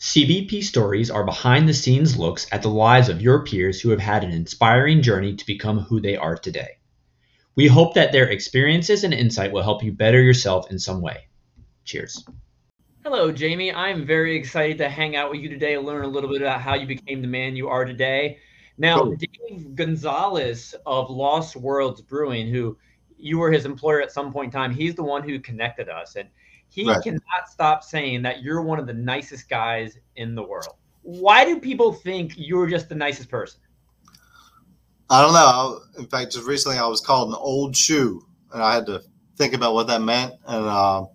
CBP Stories are behind the scenes looks at the lives of your peers who have had an inspiring journey to become who they are today. We hope that their experiences and insight will help you better yourself in some way. Cheers. Hello, Jamie. I'm very excited to hang out with you today and learn a little bit about how you became the man you are today. Now, cool. Dave Gonzalez of Lost Worlds Brewing, who you were his employer at some point in time, he's the one who connected us. And he right. cannot stop saying that you're one of the nicest guys in the world. Why do people think you're just the nicest person? I don't know. In fact, just recently I was called an old shoe, and I had to think about what that meant, and uh,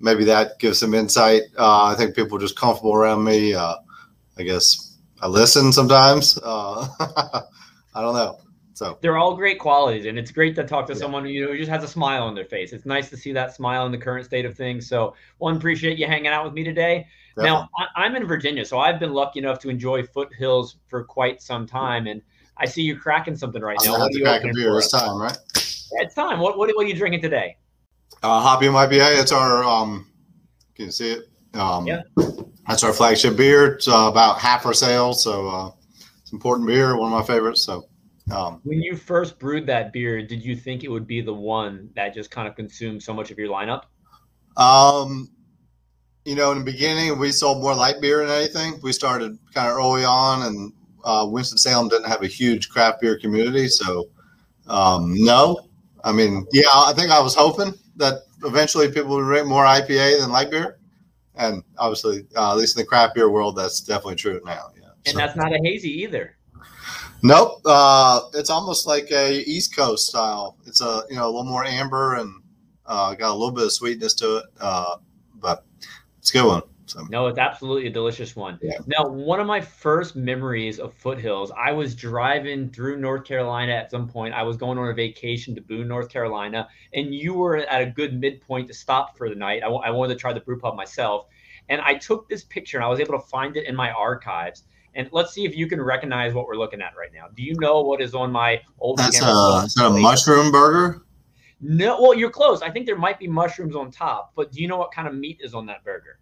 maybe that gives some insight. Uh, I think people are just comfortable around me. Uh, I guess I listen sometimes. Uh, I don't know. So they're all great qualities, and it's great to talk to yeah. someone who, you know, who just has a smile on their face. It's nice to see that smile in the current state of things. So, one, appreciate you hanging out with me today. Definitely. Now, I, am in Virginia, so I've been lucky enough to enjoy foothills for quite some time, and I see you cracking something right now. What are you cracking beer It's time, right? Yeah, it's time. What, what, what are you drinking today? Uh, Hoppyum IPA. It's our um, can you see it? Um, yeah. That's our flagship beer. It's uh, about half our sales, so uh, it's important beer. One of my favorites. So um, when you first brewed that beer, did you think it would be the one that just kind of consumed so much of your lineup? Um, you know, in the beginning, we sold more light beer than anything. We started kind of early on, and uh, Winston Salem didn't have a huge craft beer community, so um, no. I mean, yeah, I think I was hoping that eventually people would drink more IPA than light beer, and obviously, uh, at least in the craft beer world, that's definitely true now. Yeah, and so. that's not a hazy either. Nope. Uh, it's almost like a East Coast style. It's a you know a little more amber and uh, got a little bit of sweetness to it, uh, but it's a good one. So. No, it's absolutely a delicious one. Yeah. Now, one of my first memories of foothills, I was driving through North Carolina at some point. I was going on a vacation to Boone, North Carolina, and you were at a good midpoint to stop for the night. I, w- I wanted to try the brew pub myself. And I took this picture and I was able to find it in my archives. And let's see if you can recognize what we're looking at right now. Do you know what is on my old? That's a, is that a mushroom burger. No, well, you're close. I think there might be mushrooms on top, but do you know what kind of meat is on that burger?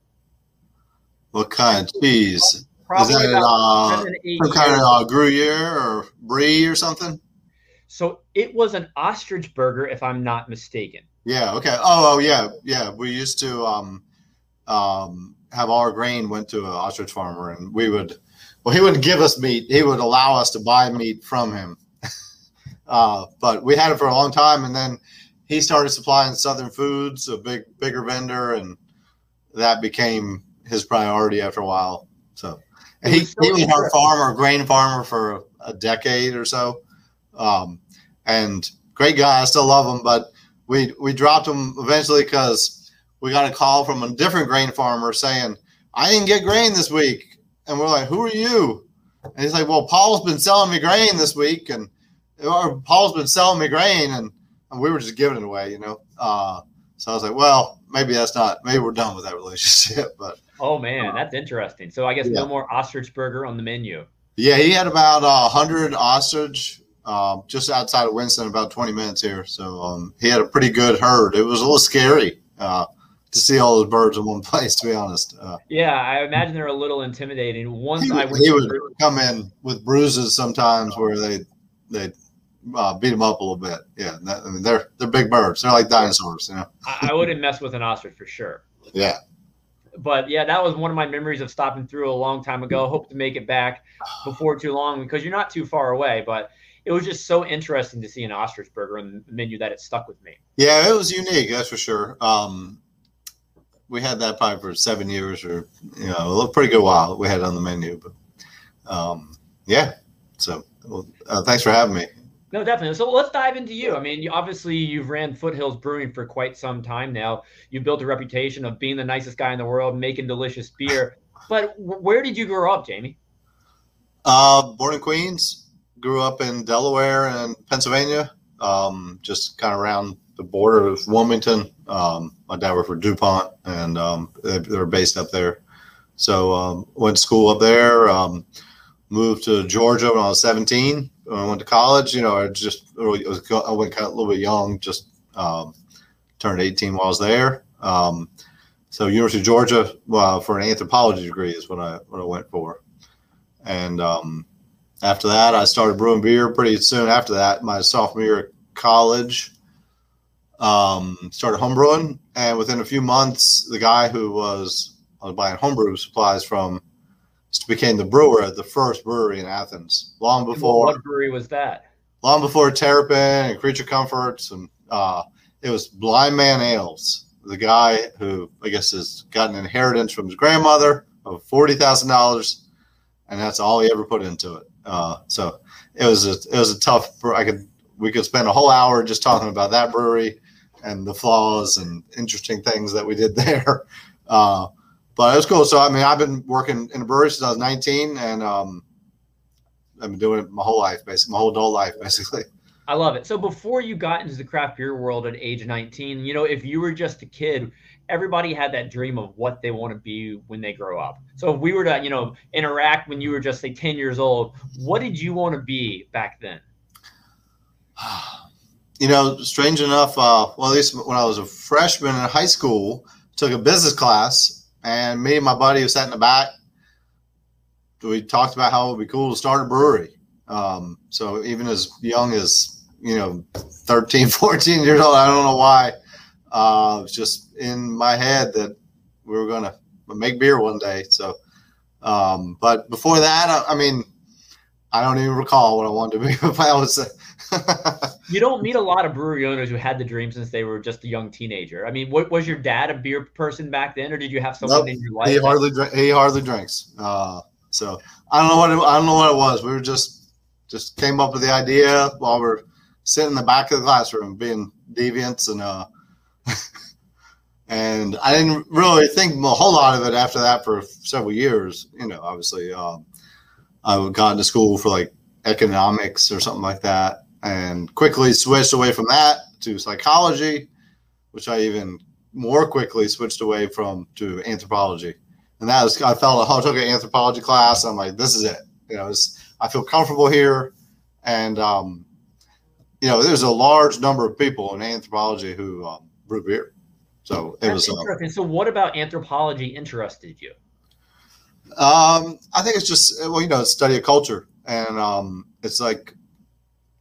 What kind of cheese? Probably is that uh, some kind of uh, Gruyere or Brie or something? So it was an ostrich burger, if I'm not mistaken. Yeah. Okay. Oh, oh yeah, yeah. We used to um, um, have our grain went to an ostrich farmer, and we would well, he wouldn't give us meat. He would allow us to buy meat from him. uh, but we had it for a long time, and then he started supplying Southern Foods, a big bigger vendor, and that became his priority after a while. So, and he, he was our farmer, grain farmer for a decade or so, um, and great guy. I still love him, but we we dropped him eventually because we got a call from a different grain farmer saying, "I didn't get grain this week." And we're like, who are you? And he's like, well, Paul's been selling me grain this week, and or Paul's been selling me grain, and, and we were just giving it away, you know. Uh, so I was like, well, maybe that's not. Maybe we're done with that relationship. But oh man, uh, that's interesting. So I guess yeah. no more ostrich burger on the menu. Yeah, he had about a uh, hundred ostrich um, just outside of Winston, about twenty minutes here. So um, he had a pretty good herd. It was a little scary. Uh, to see all those birds in one place. To be honest. Uh, yeah, I imagine they're a little intimidating. Once he, I went he would come in with bruises sometimes where they they uh, beat them up a little bit. Yeah, that, I mean they're they're big birds. They're like dinosaurs. You know. I, I wouldn't mess with an ostrich for sure. Yeah. But yeah, that was one of my memories of stopping through a long time ago. Hope to make it back before too long because you're not too far away. But it was just so interesting to see an ostrich burger on the menu that it stuck with me. Yeah, it was unique, that's for sure. Um, we had that pie for seven years or you know a pretty good while we had it on the menu but um, yeah. So well, uh, thanks for having me. No definitely. So let's dive into you. I mean you, obviously you've ran foothills brewing for quite some time now. You built a reputation of being the nicest guy in the world making delicious beer. But where did you grow up jamie? Uh, born in queens grew up in delaware and pennsylvania um, just kind of around the border of wilmington um, my dad worked for DuPont, and um, they, they, were based up there. So um, went to school up there. Um, moved to Georgia when I was 17. When I went to college, you know, I just really, was, I went kind of a little bit young, just um, turned 18 while I was there. Um, so University of Georgia for an anthropology degree is what I what I went for, and after that I started brewing beer pretty soon after that. My sophomore year at college, um, started homebrewing, and within a few months, the guy who was was buying homebrew supplies from became the brewer at the first brewery in Athens. Long before what brewery was that? Long before Terrapin and Creature Comforts, and uh, it was Blind Man Ales. The guy who I guess has got an inheritance from his grandmother of forty thousand dollars, and that's all he ever put into it. Uh, so it was a it was a tough. I could we could spend a whole hour just talking about that brewery and the flaws and interesting things that we did there. Uh, but it was cool. So I mean, I've been working in a brewery since I was 19, and um, I've been doing it my whole life, basically, my whole adult life, basically. I love it. So before you got into the craft beer world at age 19, you know, if you were just a kid, everybody had that dream of what they want to be when they grow up. So if we were to, you know, interact when you were just say 10 years old, what did you want to be back then? You know, strange enough, uh, well, at least when I was a freshman in high school, took a business class, and me and my buddy who sat in the back, we talked about how it would be cool to start a brewery. Um, so even as young as you know 13 14 years old i don't know why uh, it was just in my head that we were going to make beer one day so um, but before that I, I, mean i don't even recall what i wanted to be i was you don't meet a lot of brewery owners who had the dream since they were just a young teenager. I mean what, was your dad a beer person back then or did you have someone nope, in your life he hardly he hardly drinks. Uh, so i don't know what it, i don't know what it was. We were just just came up with the idea while we're sitting in the back of the classroom being deviants and uh and I didn't really think a whole lot of it after that for several years. You know, obviously, um, I got into school for like economics or something like that, and quickly switched away from that to psychology, which I even more quickly switched away from to anthropology. And that was I felt I took an anthropology class. I'm like, this is it. You know, I feel comfortable here, and um, you know, there's a large number of people in anthropology who um, brew beer. So it That's was uh, interesting. Uh, so, what about anthropology interested you? Um, I think it's just well, you know, study of culture, and um, it's like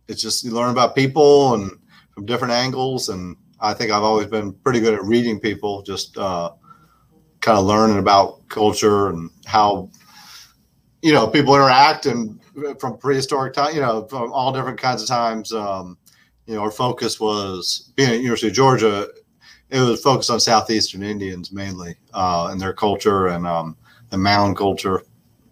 it's just you learn about people and from different angles, and I think I've always been pretty good at reading people, just uh, kind of learning about culture and how you know people interact and from prehistoric time, you know, from all different kinds of times. Um, you know, our focus was being at University of Georgia. It was focused on southeastern Indians mainly uh, and their culture and um, the mound culture.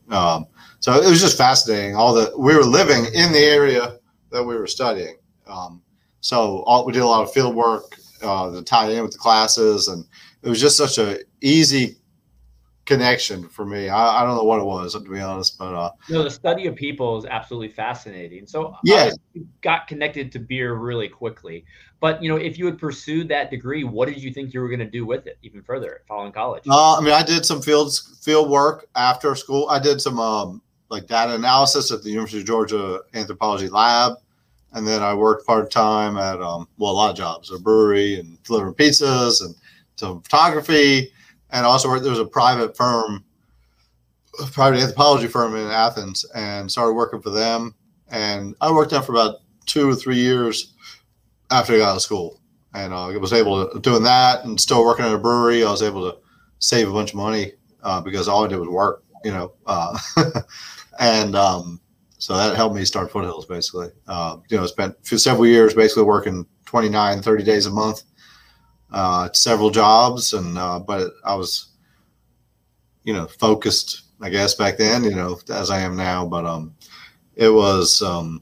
Um, so it was just fascinating. All the we were living in the area that we were studying. Um, so all, we did a lot of field work uh, to tie in with the classes, and it was just such a easy connection for me. I, I, don't know what it was to be honest, but uh, no, the study of people is absolutely fascinating. So yeah, got connected to beer really quickly. But you know, if you had pursued that degree, what did you think you were going to do with it even further following college? Uh, I mean, I did some field field work after school. I did some um, like data analysis at the University of Georgia Anthropology Lab. And then I worked part time at um, well a lot of jobs, a brewery and delivering pizzas and some photography and also worked, there was a private firm, a private anthropology firm in Athens, and started working for them. And I worked there for about two or three years after I got out of school, and uh, I was able to doing that and still working at a brewery. I was able to save a bunch of money uh, because all I did was work, you know, uh, and um, so that helped me start Foothills basically. Uh, you know, spent several years basically working 29, 30 days a month uh, several jobs, and uh, but I was, you know, focused. I guess back then, you know, as I am now. But um, it was um,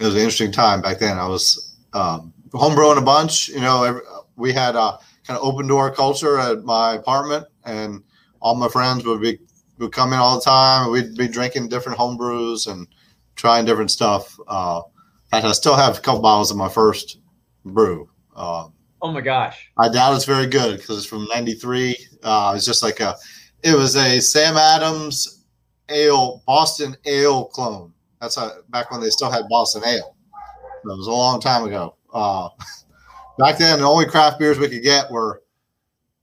it was an interesting time back then. I was um, homebrewing a bunch. You know, every, we had a kind of open door culture at my apartment, and all my friends would be would come in all the time. We'd be drinking different homebrews and trying different stuff. Uh, in fact, I still have a couple bottles of my first brew. Uh, Oh my gosh! I doubt it's very good because it's from '93. Uh, it's just like a, it was a Sam Adams ale Boston ale clone. That's a, back when they still had Boston ale. That was a long time ago. Uh, back then, the only craft beers we could get were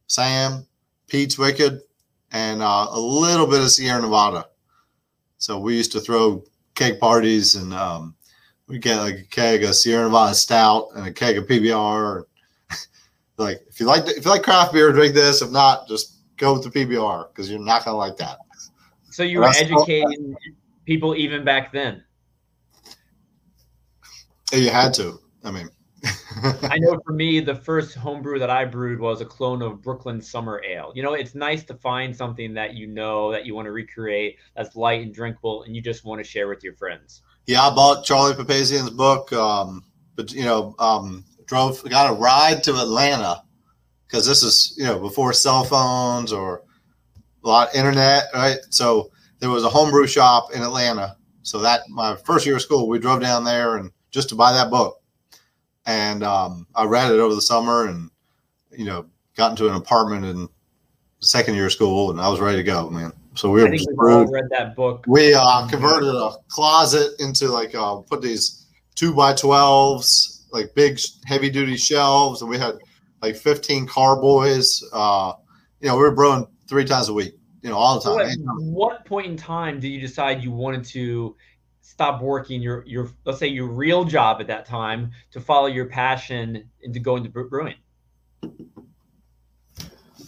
Sam, Pete's Wicked, and uh, a little bit of Sierra Nevada. So we used to throw keg parties and um, we get like a keg of Sierra Nevada Stout and a keg of PBR. like if you like if you like craft beer, drink this. If not, just go with the PBR because you're not gonna like that. So you were educating people even back then. You had to. I mean, I know for me, the first homebrew that I brewed was a clone of Brooklyn Summer Ale. You know, it's nice to find something that you know that you want to recreate that's light and drinkable, and you just want to share with your friends. Yeah, I bought Charlie Papazian's book, um, but you know, um, drove got a ride to Atlanta because this is you know before cell phones or a lot of internet, right? So there was a homebrew shop in Atlanta. So that my first year of school, we drove down there and just to buy that book and um, I read it over the summer, and you know, got into an apartment in second year of school, and I was ready to go, man. So we I think we all read that book. We uh, converted a closet into like uh, put these two by twelves, like big heavy duty shelves, and we had like fifteen carboys. Uh, you know, we were brewing three times a week. You know, all the time. So at what point in time did you decide you wanted to stop working your your let's say your real job at that time to follow your passion and to go into brewing?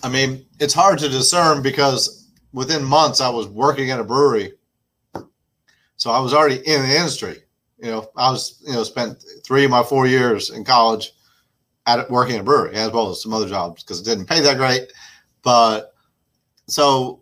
I mean, it's hard to discern because within months I was working at a brewery, so I was already in the industry. You know, I was you know spent three of my four years in college at working at a brewery as well as some other jobs because it didn't pay that great, but so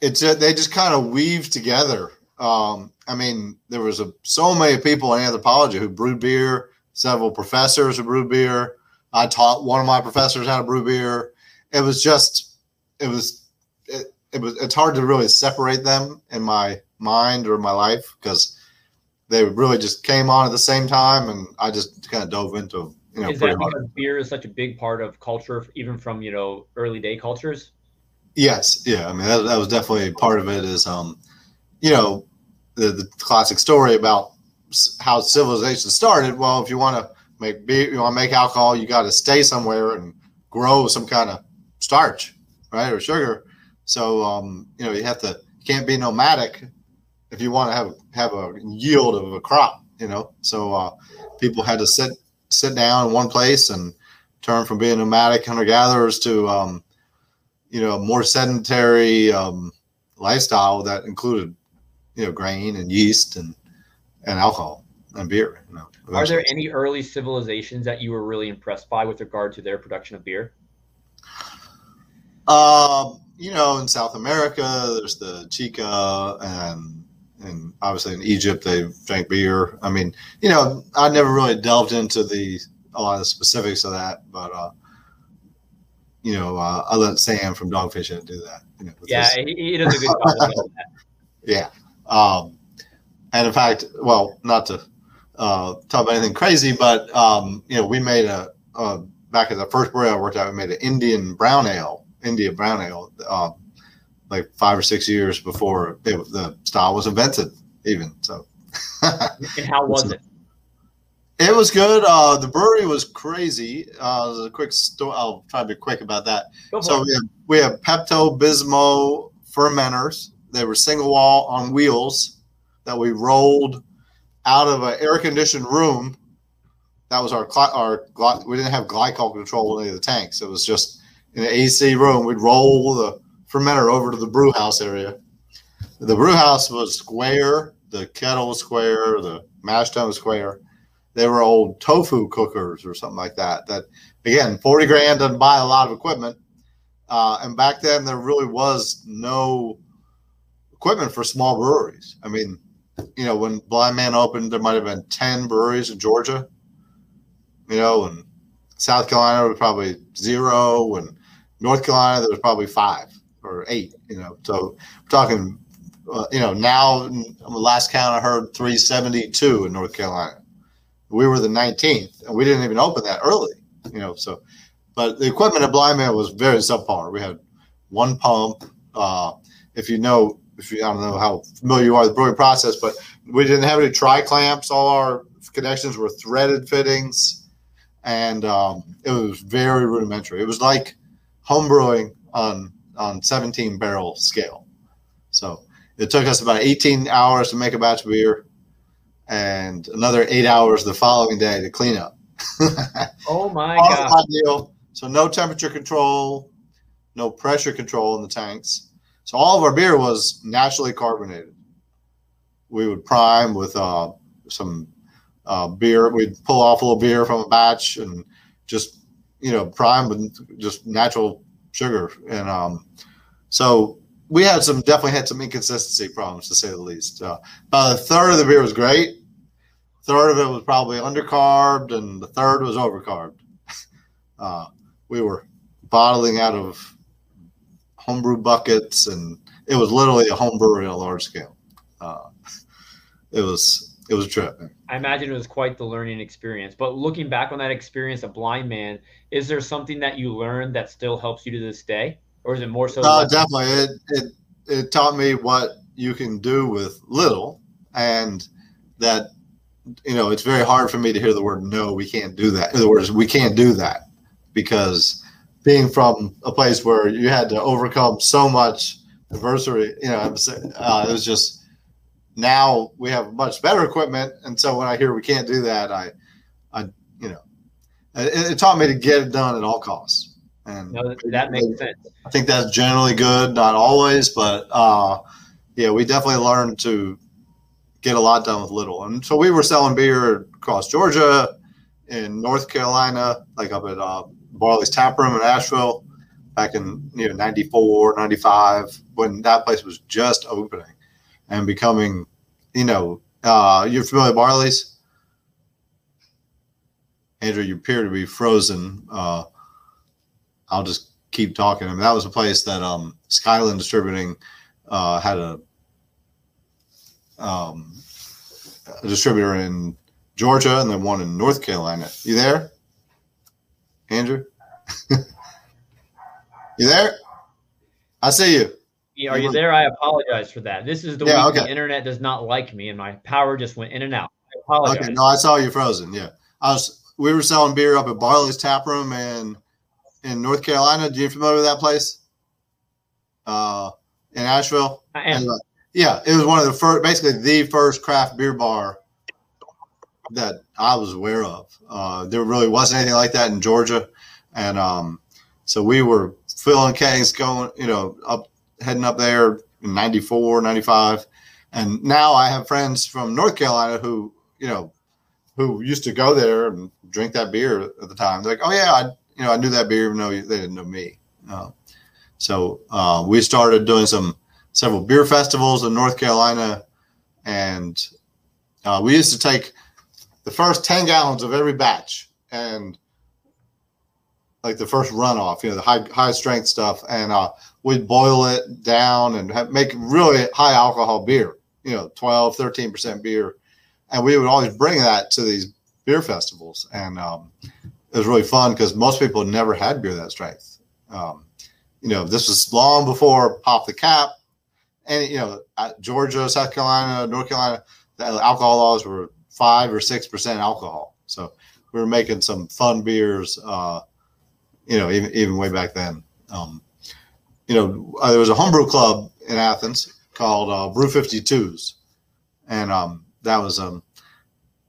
it's they just kind of weave together um, I mean, there was a, so many people in anthropology who brewed beer, several professors who brewed beer. I taught one of my professors how to brew beer. It was just, it was, it, it was, it's hard to really separate them in my mind or my life because they really just came on at the same time. And I just kind of dove into, you know, is that because beer is such a big part of culture, even from, you know, early day cultures? Yes. Yeah. I mean, that, that was definitely part of it is, um, you know, the, the classic story about how civilization started. Well, if you want to make beer, you want to make alcohol, you got to stay somewhere and grow some kind of starch, right, or sugar. So um, you know you have to can't be nomadic if you want to have have a yield of a crop. You know, so uh, people had to sit sit down in one place and turn from being nomadic hunter gatherers to um, you know a more sedentary um, lifestyle that included you know grain and yeast and and alcohol and beer. You know, Are there any early civilizations that you were really impressed by with regard to their production of beer? Um, you know, in South America, there's the chicha, and and obviously in Egypt they drank beer. I mean, you know, I never really delved into the a lot of the specifics of that, but uh, you know, uh, I let Sam from Dogfish do that. You know, yeah, his... he, he does a good job. yeah, um, and in fact, well, not to uh, talk about anything crazy, but um, you know, we made a, a back at the first brewery I worked at, we made an Indian brown ale, India brown ale, uh, like five or six years before it, the style was invented, even. So, and how was it? It was good. Uh, the brewery was crazy. Uh, a quick story. I'll try to be quick about that. So we have, we have Pepto Bismol fermenters they were single wall on wheels that we rolled out of an air conditioned room. That was our our we didn't have glycol control in any of the tanks. It was just in an AC room. We'd roll the fermenter over to the brew house area. The brew house was square. The kettle was square. The mash tun was square. They were old tofu cookers or something like that. That again, forty grand doesn't buy a lot of equipment. Uh, and back then, there really was no equipment for small breweries. I mean, you know, when Blind Man opened, there might have been 10 breweries in Georgia, you know, and South Carolina was probably zero, and North Carolina, there was probably five or eight, you know. So we're talking, uh, you know, now, on the last count I heard 372 in North Carolina. We were the 19th, and we didn't even open that early, you know. So, but the equipment at Blind Man was very subpar. We had one pump. Uh, if you know if you, I don't know how familiar you are with the brewing process, but we didn't have any tri clamps. All our connections were threaded fittings, and um, it was very rudimentary. It was like home brewing on on 17 barrel scale. So it took us about 18 hours to make a batch of beer, and another eight hours the following day to clean up. oh my god! So no temperature control, no pressure control in the tanks. So all of our beer was naturally carbonated. We would prime with uh, some uh, beer. We'd pull off a little beer from a batch and just you know prime with just natural sugar. And um, so we had some definitely had some inconsistency problems to say the least. Uh, about a third of the beer was great. A third of it was probably undercarbed, and the third was overcarbed. uh, we were bottling out of homebrew buckets, and it was literally a home brewery on a large scale. Uh, it was it was a trip. I imagine it was quite the learning experience. But looking back on that experience, a blind man, is there something that you learned that still helps you to this day, or is it more so? Uh, definitely, it, it it taught me what you can do with little, and that you know it's very hard for me to hear the word no. We can't do that. In other words, we can't do that because being from a place where you had to overcome so much adversity, you know, uh, it was just now we have much better equipment, and so when I hear we can't do that, I, I, you know, it, it taught me to get it done at all costs. And no, that makes sense. I think that's generally good, not always, but uh, yeah, we definitely learned to get a lot done with little. And so we were selling beer across Georgia, in North Carolina, like up at uh, Barley's Tap Room in Asheville, back in you know 94, 95, when that place was just opening and becoming, you know, uh, you're familiar with Barley's? Andrew, you appear to be frozen. Uh, I'll just keep talking. I mean, that was a place that um, Skyland Distributing uh, had a, um, a distributor in Georgia and then one in North Carolina. You there, Andrew? you there? I see you. Are you there? I apologize for that. This is the yeah, week okay. the internet does not like me, and my power just went in and out. I apologize. Okay, no, I saw you frozen. Yeah, I was. We were selling beer up at Barley's Tap Room in in North Carolina. Do you familiar with that place? Uh, in Asheville. I am. Anyway, yeah, it was one of the first, basically the first craft beer bar that I was aware of. Uh, there really wasn't anything like that in Georgia, and um, so we were filling kegs, going, you know, up heading up there in 94, 95. And now I have friends from North Carolina who, you know, who used to go there and drink that beer at the time. They're like, oh yeah, I, you know, I knew that beer, even though they didn't know me. Uh, so uh, we started doing some several beer festivals in North Carolina, and uh, we used to take the first 10 gallons of every batch and like the first runoff, you know, the high high strength stuff, and uh, we'd boil it down and have, make really high alcohol beer, you know, 12, 13 percent beer, and we would always bring that to these beer festivals, and um, it was really fun because most people never had beer that strength. Um, you know, this was long before pop the cap, and you know, Georgia, South Carolina, North Carolina, the alcohol laws were five or six percent alcohol. So we were making some fun beers, uh, you know, even even way back then. Um, you know, uh, there was a homebrew club in Athens called uh, Brew 52s, and um, that was um,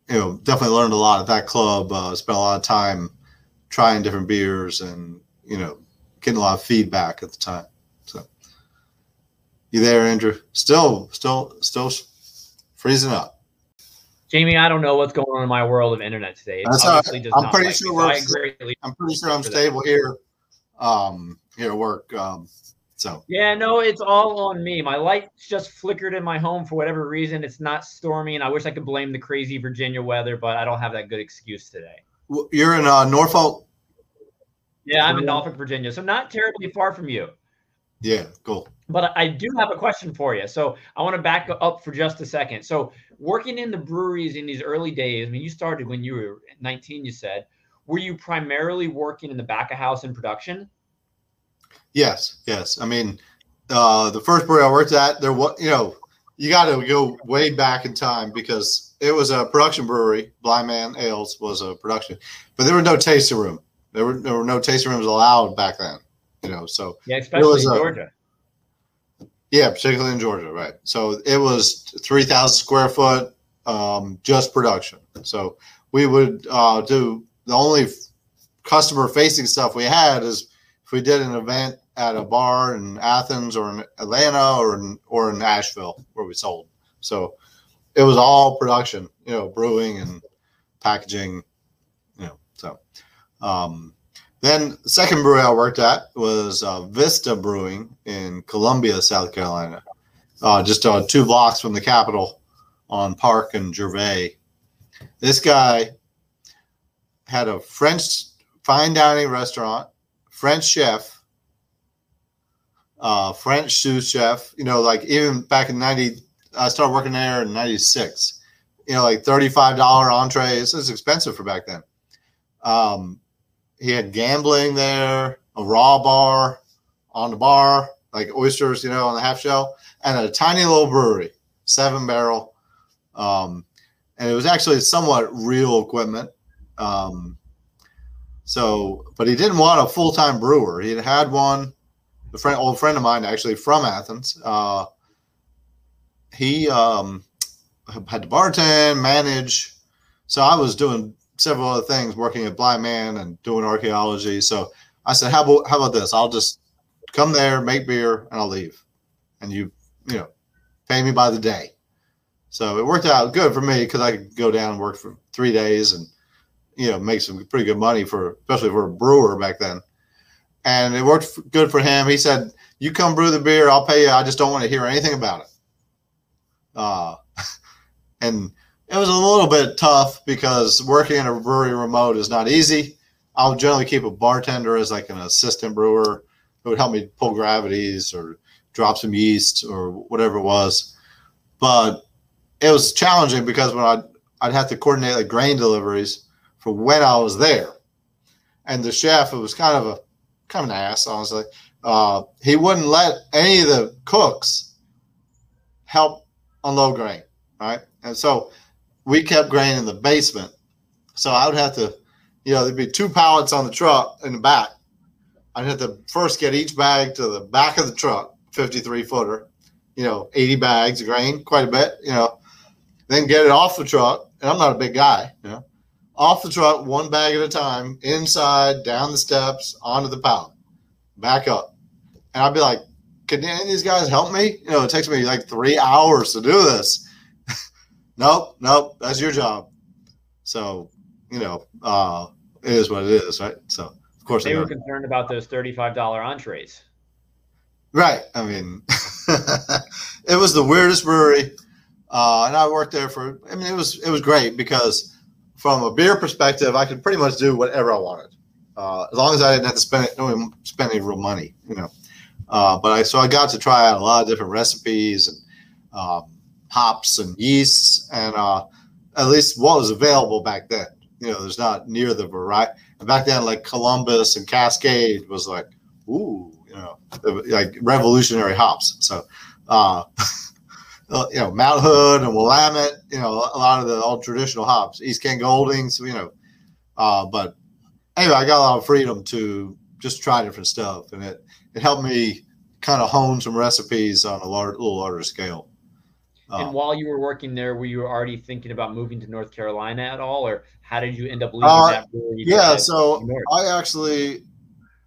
you know, definitely learned a lot at that club. Uh, spent a lot of time trying different beers and you know, getting a lot of feedback at the time. So, you there, Andrew? Still, still, still freezing up. Jamie, I don't know what's going on in my world of internet today. Does I'm pretty like sure I'm pretty sure I'm stable that. here. Um, here at work. Um, so yeah, no, it's all on me. My lights just flickered in my home for whatever reason. It's not stormy, and I wish I could blame the crazy Virginia weather, but I don't have that good excuse today. You're in uh, Norfolk. Yeah, I'm in Norfolk, Virginia, so not terribly far from you. Yeah, cool. But I do have a question for you. So I want to back up for just a second. So working in the breweries in these early days, I mean, you started when you were 19, you said, were you primarily working in the back of house in production? Yes, yes. I mean, uh, the first brewery I worked at, there was, you know, you got to go way back in time because it was a production brewery. Blind Man Ales was a production, but there were no tasting room. There were there were no tasting rooms allowed back then. You know, so yeah, especially in Georgia. Yeah, particularly in Georgia, right? So it was three thousand square foot, um, just production. So we would uh, do the only customer facing stuff we had is if we did an event at a bar in Athens or in Atlanta or in or in Asheville where we sold. So it was all production, you know, brewing and packaging, you know. So um, then the second brewery I worked at was uh, Vista Brewing in Columbia, South Carolina, uh, just uh, two blocks from the Capitol on Park and Gervais. This guy had a French fine dining restaurant, French chef, uh, French sous chef. You know, like even back in '90, I started working there in '96. You know, like thirty-five dollar entrees. It was expensive for back then. Um, he had gambling there, a raw bar on the bar, like oysters, you know, on the half shell, and a tiny little brewery, seven barrel. Um, and it was actually somewhat real equipment. Um, so, but he didn't want a full time brewer. He had had one, a friend, old friend of mine, actually from Athens. Uh, he um, had to bartend, manage. So I was doing several other things, working at Blind Man and doing archaeology. So I said, how about how about this? I'll just come there, make beer, and I'll leave, and you you know pay me by the day. So it worked out good for me because I could go down and work for three days and you know make some pretty good money for especially for a brewer back then. And it worked good for him. He said, "You come brew the beer, I'll pay you. I just don't want to hear anything about it." Uh, and it was a little bit tough because working in a brewery remote is not easy. I'll generally keep a bartender as like an assistant brewer who would help me pull gravities or drop some yeast or whatever it was. But it was challenging because when I'd, I'd have to coordinate like grain deliveries for when I was there. And the chef, it was kind of a kind of an ass, honestly. Uh, he wouldn't let any of the cooks help unload grain, right? And so we kept grain in the basement. So I would have to, you know, there'd be two pallets on the truck in the back. I'd have to first get each bag to the back of the truck, 53 footer, you know, 80 bags of grain, quite a bit, you know, then get it off the truck. And I'm not a big guy, you know, off the truck, one bag at a time, inside, down the steps, onto the pallet, back up. And I'd be like, can any of these guys help me? You know, it takes me like three hours to do this. Nope, nope, that's your job. So, you know, uh, it is what it is, right? So, of course, they were concerned about those thirty-five dollar entrees. Right. I mean, it was the weirdest brewery, uh, and I worked there for. I mean, it was it was great because from a beer perspective, I could pretty much do whatever I wanted, uh, as long as I didn't have to spend it, spend any real money, you know. Uh, but I so I got to try out a lot of different recipes and um, hops and yeasts, and uh, at least what was available back then. You know, there's not near the variety. Back then, like Columbus and Cascade was like, ooh, you know, like revolutionary hops. So, uh, you know, Mount Hood and Willamette, you know, a lot of the old traditional hops, East Kent Goldings, you know. Uh, but anyway, I got a lot of freedom to just try different stuff, and it it helped me kind of hone some recipes on a large, little larger scale. And uh, while you were working there, were you already thinking about moving to North Carolina at all, or how did you end up leaving uh, that? Yeah, so I actually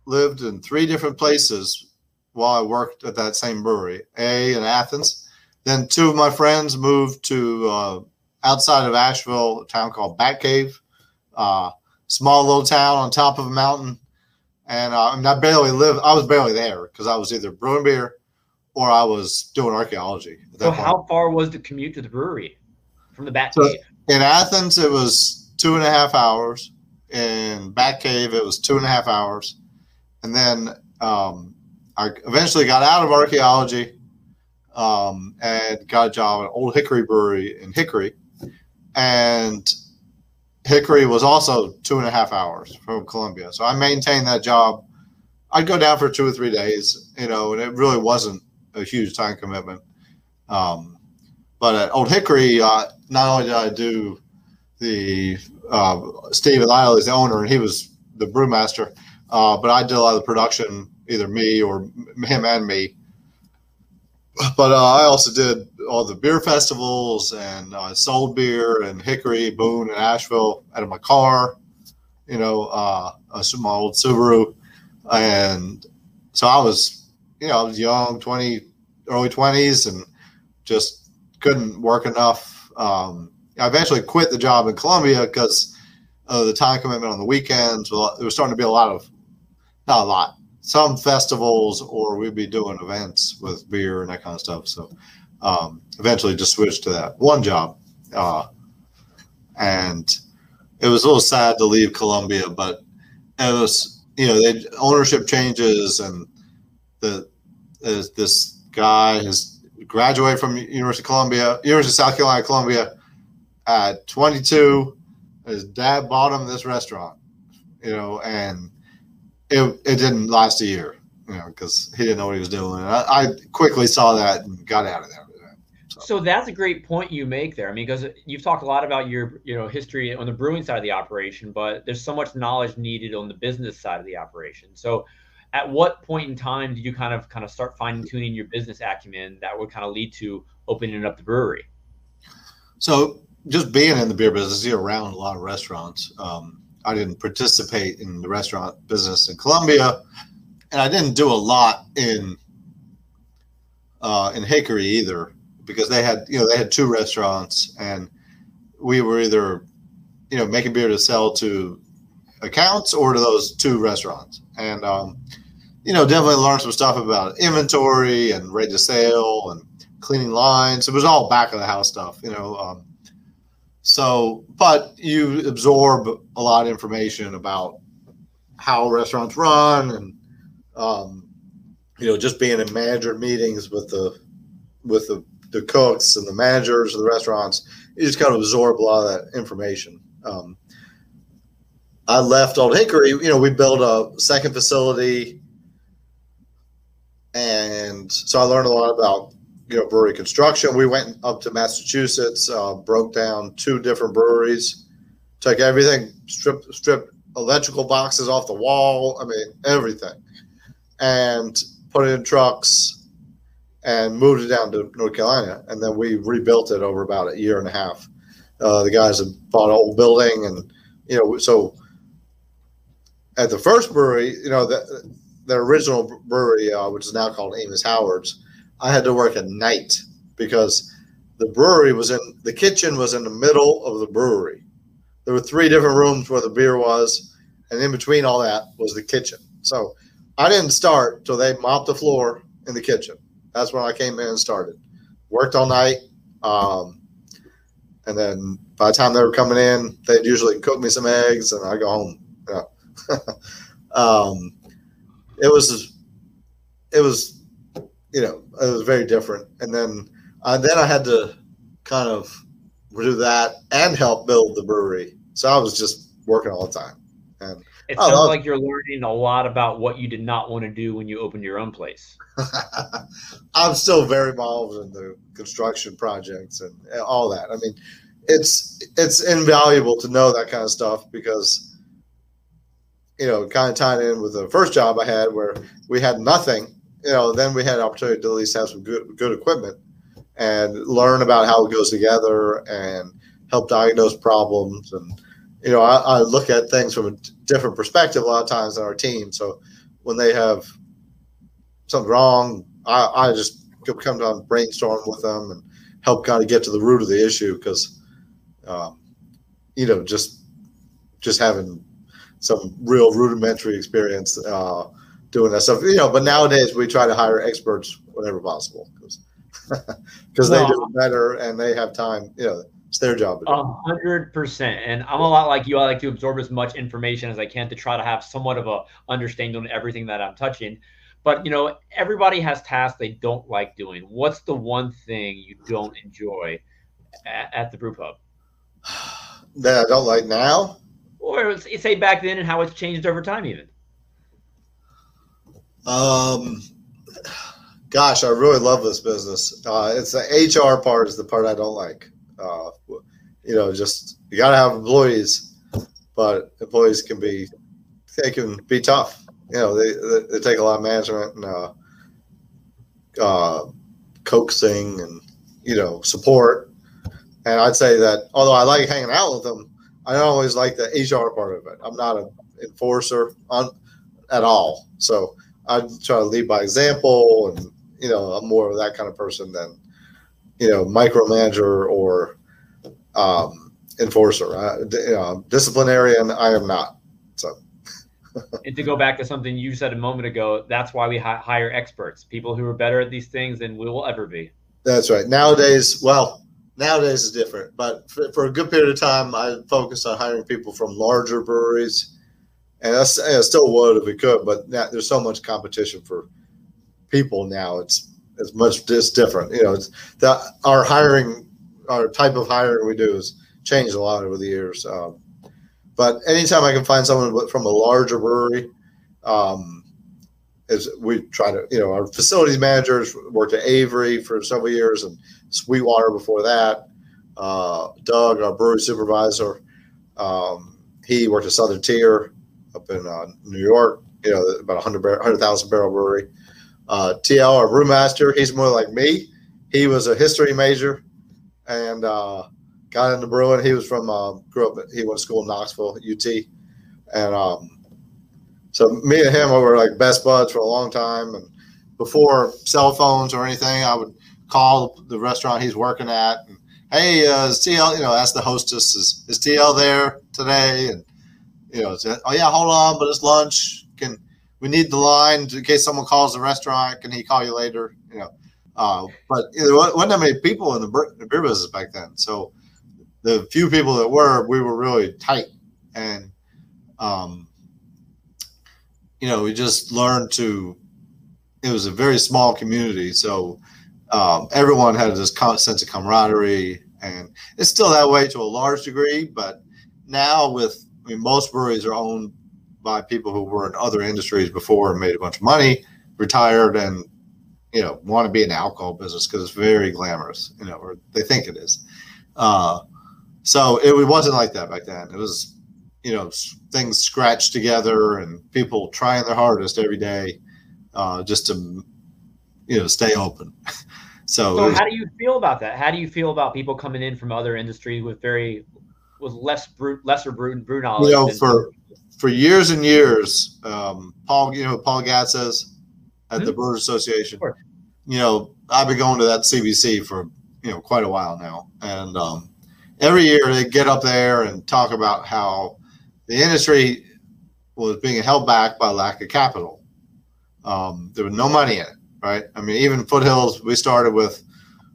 lived in three different places while I worked at that same brewery. A in Athens, then two of my friends moved to uh, outside of Asheville, a town called Bat Cave, uh, small little town on top of a mountain. And uh, I, mean, I barely lived. I was barely there because I was either brewing beer or I was doing archaeology. So, point. how far was the commute to the brewery from the Bat so Cave? In Athens, it was two and a half hours. In Bat Cave, it was two and a half hours. And then um, I eventually got out of archaeology um, and got a job at Old Hickory Brewery in Hickory. And Hickory was also two and a half hours from Columbia. So I maintained that job. I'd go down for two or three days, you know, and it really wasn't a huge time commitment. Um, but at Old Hickory, uh, not only did I do the uh, Stephen Lyle is the owner, and he was the brewmaster, uh, but I did a lot of the production either me or him and me. But uh, I also did all the beer festivals and uh, sold beer and Hickory, Boone, and Asheville out of my car. You know, uh, my old Subaru, and so I was, you know, I was young, twenty, early twenties, and just couldn't work enough. Um, I eventually quit the job in Columbia because of the time commitment on the weekends. There was starting to be a lot of, not a lot, some festivals, or we'd be doing events with beer and that kind of stuff. So um, eventually just switched to that one job. Uh, and it was a little sad to leave Columbia, but it was, you know, they ownership changes and the, this guy has graduated from University of Columbia, University of South Carolina, Columbia at 22. His dad bought him this restaurant, you know, and it, it didn't last a year, you know, because he didn't know what he was doing. I, I quickly saw that and got out of there. So. so. that's a great point you make there. I mean, because you've talked a lot about your, you know, history on the brewing side of the operation, but there's so much knowledge needed on the business side of the operation. So, at what point in time did you kind of kind of start fine tuning your business acumen that would kind of lead to opening up the brewery? So just being in the beer business, you're around a lot of restaurants. Um, I didn't participate in the restaurant business in Columbia, and I didn't do a lot in uh, in Hickory either because they had you know they had two restaurants and we were either you know making beer to sell to accounts or to those two restaurants and um, you know definitely learned some stuff about inventory and rate of sale and cleaning lines it was all back of the house stuff you know um, so, but you absorb a lot of information about how restaurants run and, um, you know, just being in manager meetings with the, with the, the cooks and the managers of the restaurants, you just kind of absorb a lot of that information. Um, I left Old Hickory, you know, we built a second facility. And so I learned a lot about you know brewery construction. We went up to Massachusetts, uh, broke down two different breweries, took everything, stripped stripped electrical boxes off the wall. I mean everything, and put it in trucks and moved it down to North Carolina. And then we rebuilt it over about a year and a half. Uh, the guys had bought an old building, and you know so at the first brewery, you know the the original brewery, uh, which is now called Amos Howard's I had to work at night because the brewery was in the kitchen was in the middle of the brewery. There were three different rooms where the beer was, and in between all that was the kitchen. So I didn't start till they mopped the floor in the kitchen. That's when I came in and started. Worked all night, um, and then by the time they were coming in, they'd usually cook me some eggs, and I go home. Yeah. um, it was it was you know, it was very different. And then, uh, then I had to kind of do that and help build the brewery. So I was just working all the time. And it sounds like you're learning a lot about what you did not want to do when you opened your own place. I'm still very involved in the construction projects and all that. I mean, it's it's invaluable to know that kind of stuff because you know, kind of tying in with the first job I had where we had nothing you know, then we had an opportunity to at least have some good good equipment and learn about how it goes together and help diagnose problems. And you know, I, I look at things from a different perspective a lot of times than our team. So when they have something wrong, I, I just come down and brainstorm with them and help kind of get to the root of the issue because, um, you know, just just having some real rudimentary experience uh, doing that stuff. You know, but nowadays we try to hire experts whenever possible because because well, they do it better and they have time. You know, it's their job. A hundred percent. And I'm a lot like you. I like to absorb as much information as I can to try to have somewhat of a understanding on everything that I'm touching. But you know, everybody has tasks they don't like doing. What's the one thing you don't enjoy at, at the brew pub? that I don't like now, or say back then, and how it's changed over time, even. Um, gosh, I really love this business. Uh, it's the HR part is the part I don't like. Uh, you know, just you got to have employees, but employees can be they can be tough. You know, they, they, they take a lot of management and uh, uh, coaxing and you know support. And I'd say that although I like hanging out with them, I don't always like the HR part of it. I'm not an enforcer on at all. So I try to lead by example, and you know, I'm more of that kind of person than you know, micromanager or um, enforcer. I, you know, disciplinarian, I am not. So. and to go back to something you said a moment ago, that's why we hi- hire experts, people who are better at these things than we will ever be. That's right. Nowadays, well, nowadays is different, but for, for a good period of time, I focused on hiring people from larger breweries, and I, I still would if we could, but now, there's so much competition for people now. It's it's much just different. You know, it's the our hiring, our type of hiring we do has changed a lot over the years. Um, but anytime I can find someone from a larger brewery, um, is we try to, you know, our facilities managers worked at Avery for several years and Sweetwater before that. Uh, Doug, our brewery supervisor, um, he worked at Southern Tier up in uh, New York, you know, about 100 100,000 barrel brewery. Uh, TL, our brewmaster, he's more like me. He was a history major and uh, got into brewing. He was from uh, grew up. He went to school in Knoxville, UT, and um, so me and him were like best buds for a long time. And before cell phones or anything, I would call the restaurant he's working at and hey, uh, is TL? You know, ask the hostess, is is TL there today? And you know, say, oh yeah, hold on, but it's lunch. Can we need the line in case someone calls the restaurant? Can he call you later? You know. Uh, but you know, wasn't that many people in the, the beer business back then. So the few people that were, we were really tight, and um, you know, we just learned to. It was a very small community, so um, everyone had this sense of camaraderie, and it's still that way to a large degree. But now, with I mean, most breweries are owned by people who were in other industries before and made a bunch of money, retired, and you know want to be in the alcohol business because it's very glamorous, you know, or they think it is. Uh, so it wasn't like that back then. It was, you know, things scratched together and people trying their hardest every day uh, just to, you know, stay open. so, so how do you feel about that? How do you feel about people coming in from other industries with very, with less brute, lesser brute, brew knowledge? You know, for for years and years, um, Paul, you know, Paul Gatza says at mm-hmm. the Brewers Association. You know, I've been going to that CBC for you know quite a while now, and um, every year they get up there and talk about how the industry was being held back by lack of capital. Um, there was no money in it, right? I mean, even Foothills, we started with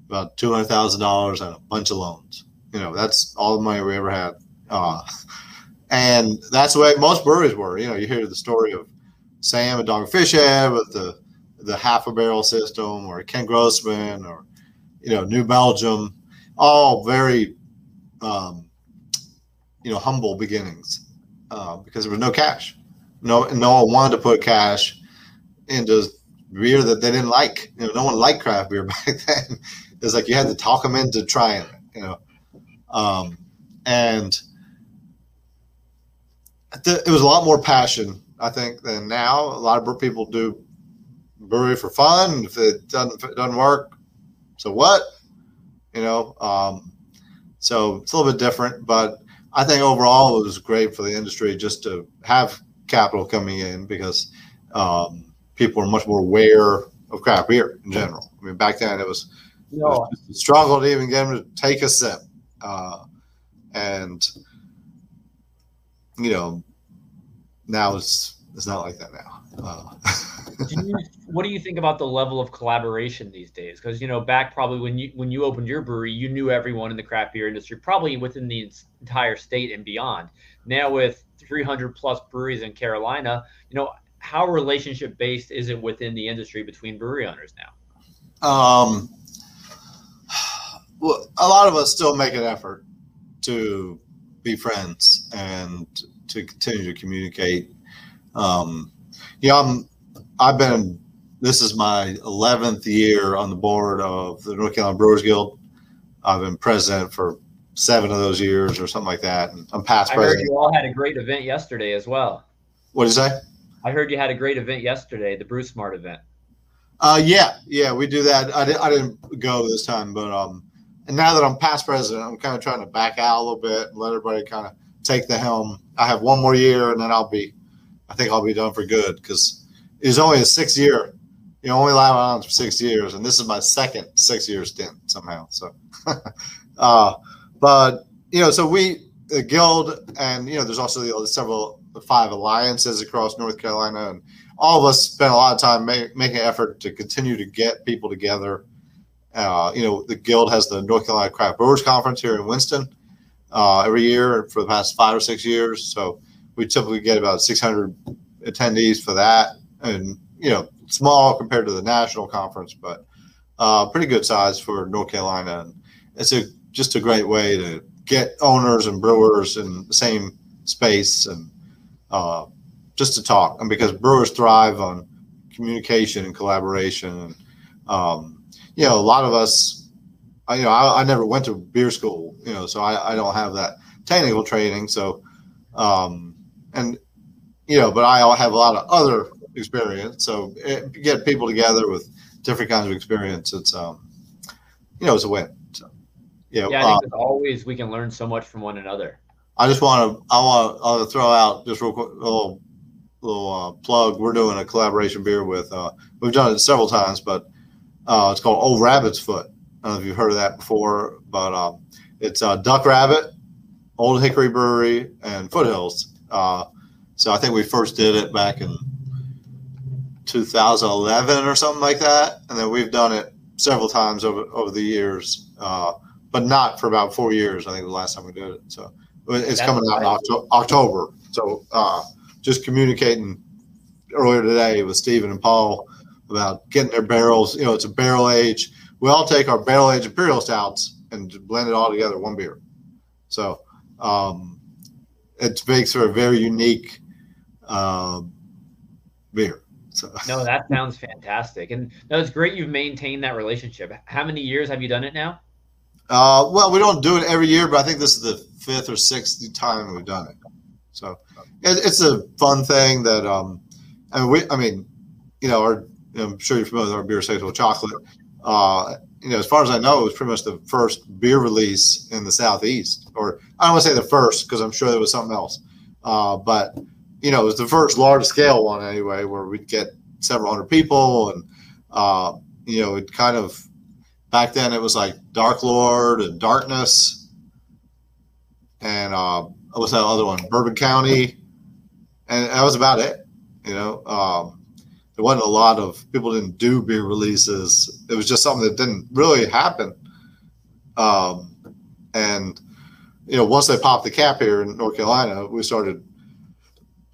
about two hundred thousand dollars and a bunch of loans. You know, that's all the money we ever had, uh, and that's the way most breweries were. You know, you hear the story of Sam and Dogfish Head with the the half a barrel system, or Ken Grossman, or you know, New Belgium, all very um, you know, humble beginnings uh, because there was no cash. No, no one wanted to put cash into beer that they didn't like. You know, no one liked craft beer back then. It's like you had to talk them into trying it. You know, um, and it was a lot more passion, I think, than now. A lot of people do brewery for fun. If it doesn't if it doesn't work, so what? You know, um, so it's a little bit different, but I think overall it was great for the industry just to have capital coming in because um, people were much more aware of craft beer in general. I mean, back then it was, no. it was a struggle to even get them to take a sip. Uh, and, you know, now it's, it's not like that now. Uh, do you, what do you think about the level of collaboration these days? Because you know, back probably when you when you opened your brewery, you knew everyone in the craft beer industry, probably within the entire state and beyond. Now with 300 plus breweries in Carolina, you know, how relationship based is it within the industry between brewery owners now? Um, well, a lot of us still make an effort to be friends and to continue to communicate. Um, yeah, I'm I've been. This is my 11th year on the board of the North Carolina Brewers Guild. I've been president for seven of those years or something like that. And I'm past I president. heard you all had a great event yesterday as well. What did you say? I heard you had a great event yesterday, the Brew Smart event. Uh, yeah, yeah, we do that. I, I didn't go this time, but um, and now that I'm past president, I'm kind of trying to back out a little bit and let everybody kind of take the helm. I have one more year, and then I'll be, I think I'll be done for good because it was only a six year. You know, only allowed on for six years, and this is my second six year stint somehow. So, uh, but you know, so we the guild, and you know, there's also the, several five alliances across North Carolina, and all of us spend a lot of time making effort to continue to get people together uh, you know, the guild has the North Carolina Craft Brewers Conference here in Winston uh, every year for the past five or six years. So we typically get about 600 attendees for that, and you know, small compared to the national conference, but uh, pretty good size for North Carolina. And it's a just a great way to get owners and brewers in the same space and uh, just to talk. And because brewers thrive on communication and collaboration and um, you know, a lot of us, I, you know, I, I never went to beer school, you know, so I, I don't have that technical training. So, um, and, you know, but I have a lot of other experience. So it, get people together with different kinds of experience. It's, um, you know, it's a win. So, you know, yeah, I think um, always we can learn so much from one another. I just want to, I want to throw out just real quick, a little, little uh, plug. We're doing a collaboration beer with, uh, we've done it several times, but uh, it's called Old Rabbit's Foot. I don't know if you've heard of that before, but um, it's uh, Duck Rabbit, Old Hickory Brewery, and Foothills. Uh, so I think we first did it back in 2011 or something like that, and then we've done it several times over over the years, uh, but not for about four years. I think the last time we did it. So it's That's coming out in October. So uh, just communicating earlier today with Stephen and Paul about getting their barrels. You know, it's a barrel age. We all take our barrel age imperial stouts and blend it all together one beer. So um, it makes for a very unique beer. So. No, that sounds fantastic, and no, it's great you've maintained that relationship. How many years have you done it now? Uh, well, we don't do it every year, but I think this is the fifth or sixth time we've done it. So it, it's a fun thing that um, I mean, we, I mean, you know, our I'm sure you're familiar with our beer with chocolate. Uh, you know, as far as I know, it was pretty much the first beer release in the southeast, or I don't want to say the first because I'm sure there was something else. Uh, but you know, it was the first large scale one anyway, where we'd get several hundred people, and uh, you know, it kind of back then it was like Dark Lord and Darkness, and uh, what was that other one? Bourbon County, and that was about it. You know, um, there wasn't a lot of people didn't do beer releases. It was just something that didn't really happen. Um, and you know, once they popped the cap here in North Carolina, we started,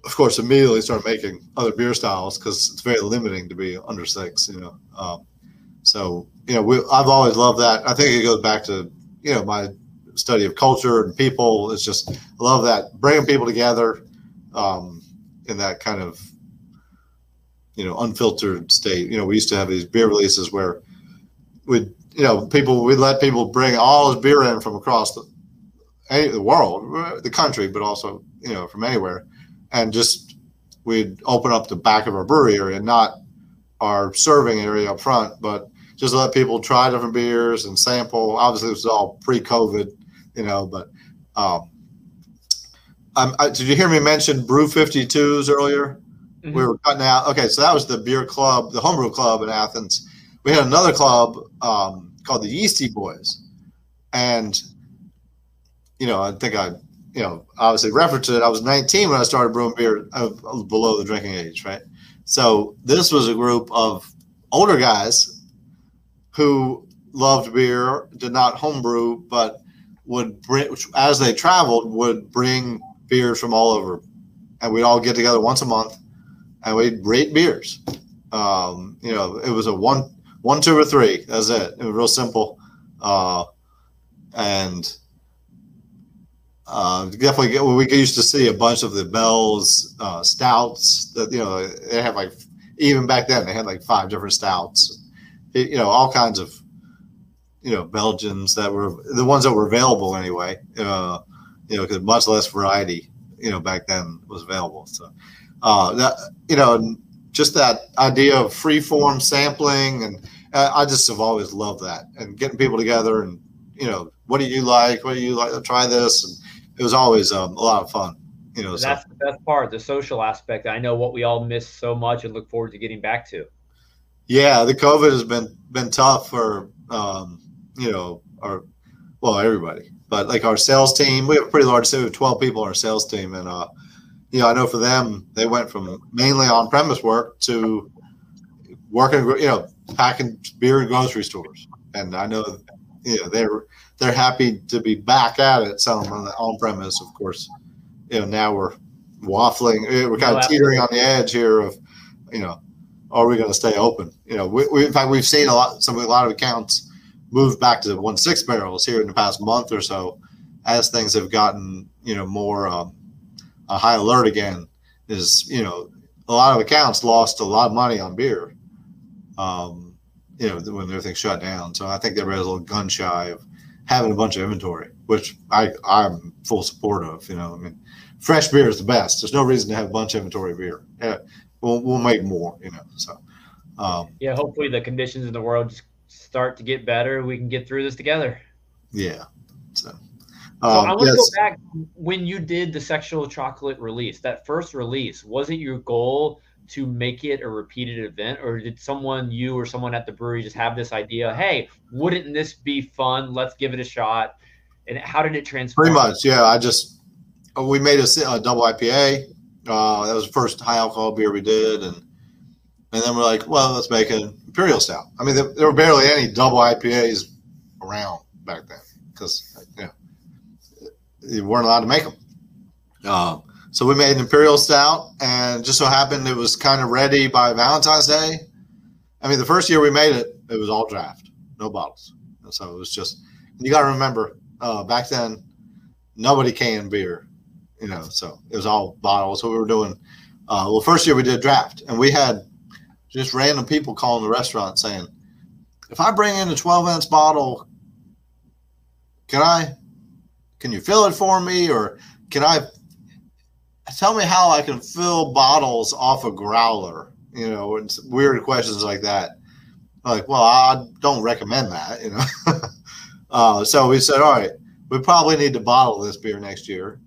of course, immediately started making other beer styles because it's very limiting to be under six. You know, um, so you know, we, I've always loved that. I think it goes back to you know my study of culture and people. It's just I love that bringing people together um, in that kind of you know unfiltered state. You know, we used to have these beer releases where we'd you know people we'd let people bring all this beer in from across the any, the world, the country, but also you know from anywhere, and just we'd open up the back of our brewery area, not our serving area up front, but just let people try different beers and sample. Obviously, this was all pre-COVID, you know, but um, I, did you hear me mention Brew 52s earlier? Mm-hmm. We were cutting out. Okay, so that was the beer club, the homebrew club in Athens. We had another club um, called the Yeasty Boys, and you know, I think I, you know, obviously referenced it. I was 19 when I started brewing beer uh, below the drinking age, right? So this was a group of older guys who loved beer, did not homebrew, but would bring as they traveled would bring beers from all over, and we'd all get together once a month and we'd rate beers. Um, you know, it was a one, one, two, or three. That's it. It was real simple, uh, and uh, definitely get, we used to see a bunch of the Bell's uh, stouts that you know they have like even back then they had like five different stouts, it, you know, all kinds of you know Belgians that were the ones that were available anyway. Uh, you know, because much less variety, you know, back then was available. So uh, that you know, just that idea of free form sampling, and uh, I just have always loved that, and getting people together, and you know, what do you like? What do you like? Try this, and it was always um, a lot of fun. You know, so. that's the best part, the social aspect. I know what we all miss so much, and look forward to getting back to. Yeah, the COVID has been been tough for um, you know our well everybody, but like our sales team, we have a pretty large team. We have twelve people on our sales team, and uh, you know I know for them they went from mainly on premise work to working, you know, packing beer in grocery stores, and I know you know they're they're happy to be back at it selling on the on premise. Of course, you know now we're waffling, we're kind of teetering on the edge here of you know are we going to stay open? You know, we, we, in fact, we've seen a lot, some a lot of accounts move back to one six barrels here in the past month or so, as things have gotten you know more um, a high alert again. Is you know a lot of accounts lost a lot of money on beer, um, you know when everything shut down. So I think they were a little gun shy of having a bunch of inventory, which I I'm full support of. You know, I mean, fresh beer is the best. There's no reason to have a bunch of inventory of beer. Yeah, we'll we'll make more. You know, so um, yeah. Hopefully, the conditions in the world start to get better. We can get through this together. Yeah. So. Um, so I want to yes. go back when you did the sexual chocolate release. That first release was it your goal to make it a repeated event, or did someone you or someone at the brewery just have this idea? Hey, wouldn't this be fun? Let's give it a shot. And how did it transform? Pretty much, yeah. I just we made a, a double IPA uh, that was the first high alcohol beer we did, and and then we're like, well, let's make an imperial stout. I mean, there, there were barely any double IPAs around back then because know you weren't allowed to make them. Uh, so we made an imperial stout, and just so happened it was kind of ready by Valentine's Day. I mean, the first year we made it, it was all draft, no bottles. And so it was just you got to remember uh, back then nobody canned beer you know, so it was all bottles. So we were doing, uh, well, first year we did draft, and we had just random people calling the restaurant saying, if I bring in a 12 ounce bottle, can I, can you fill it for me? Or can I, tell me how I can fill bottles off a growler? You know, and weird questions like that. Like, well, I don't recommend that, you know. uh, so we said, all right, we probably need to bottle this beer next year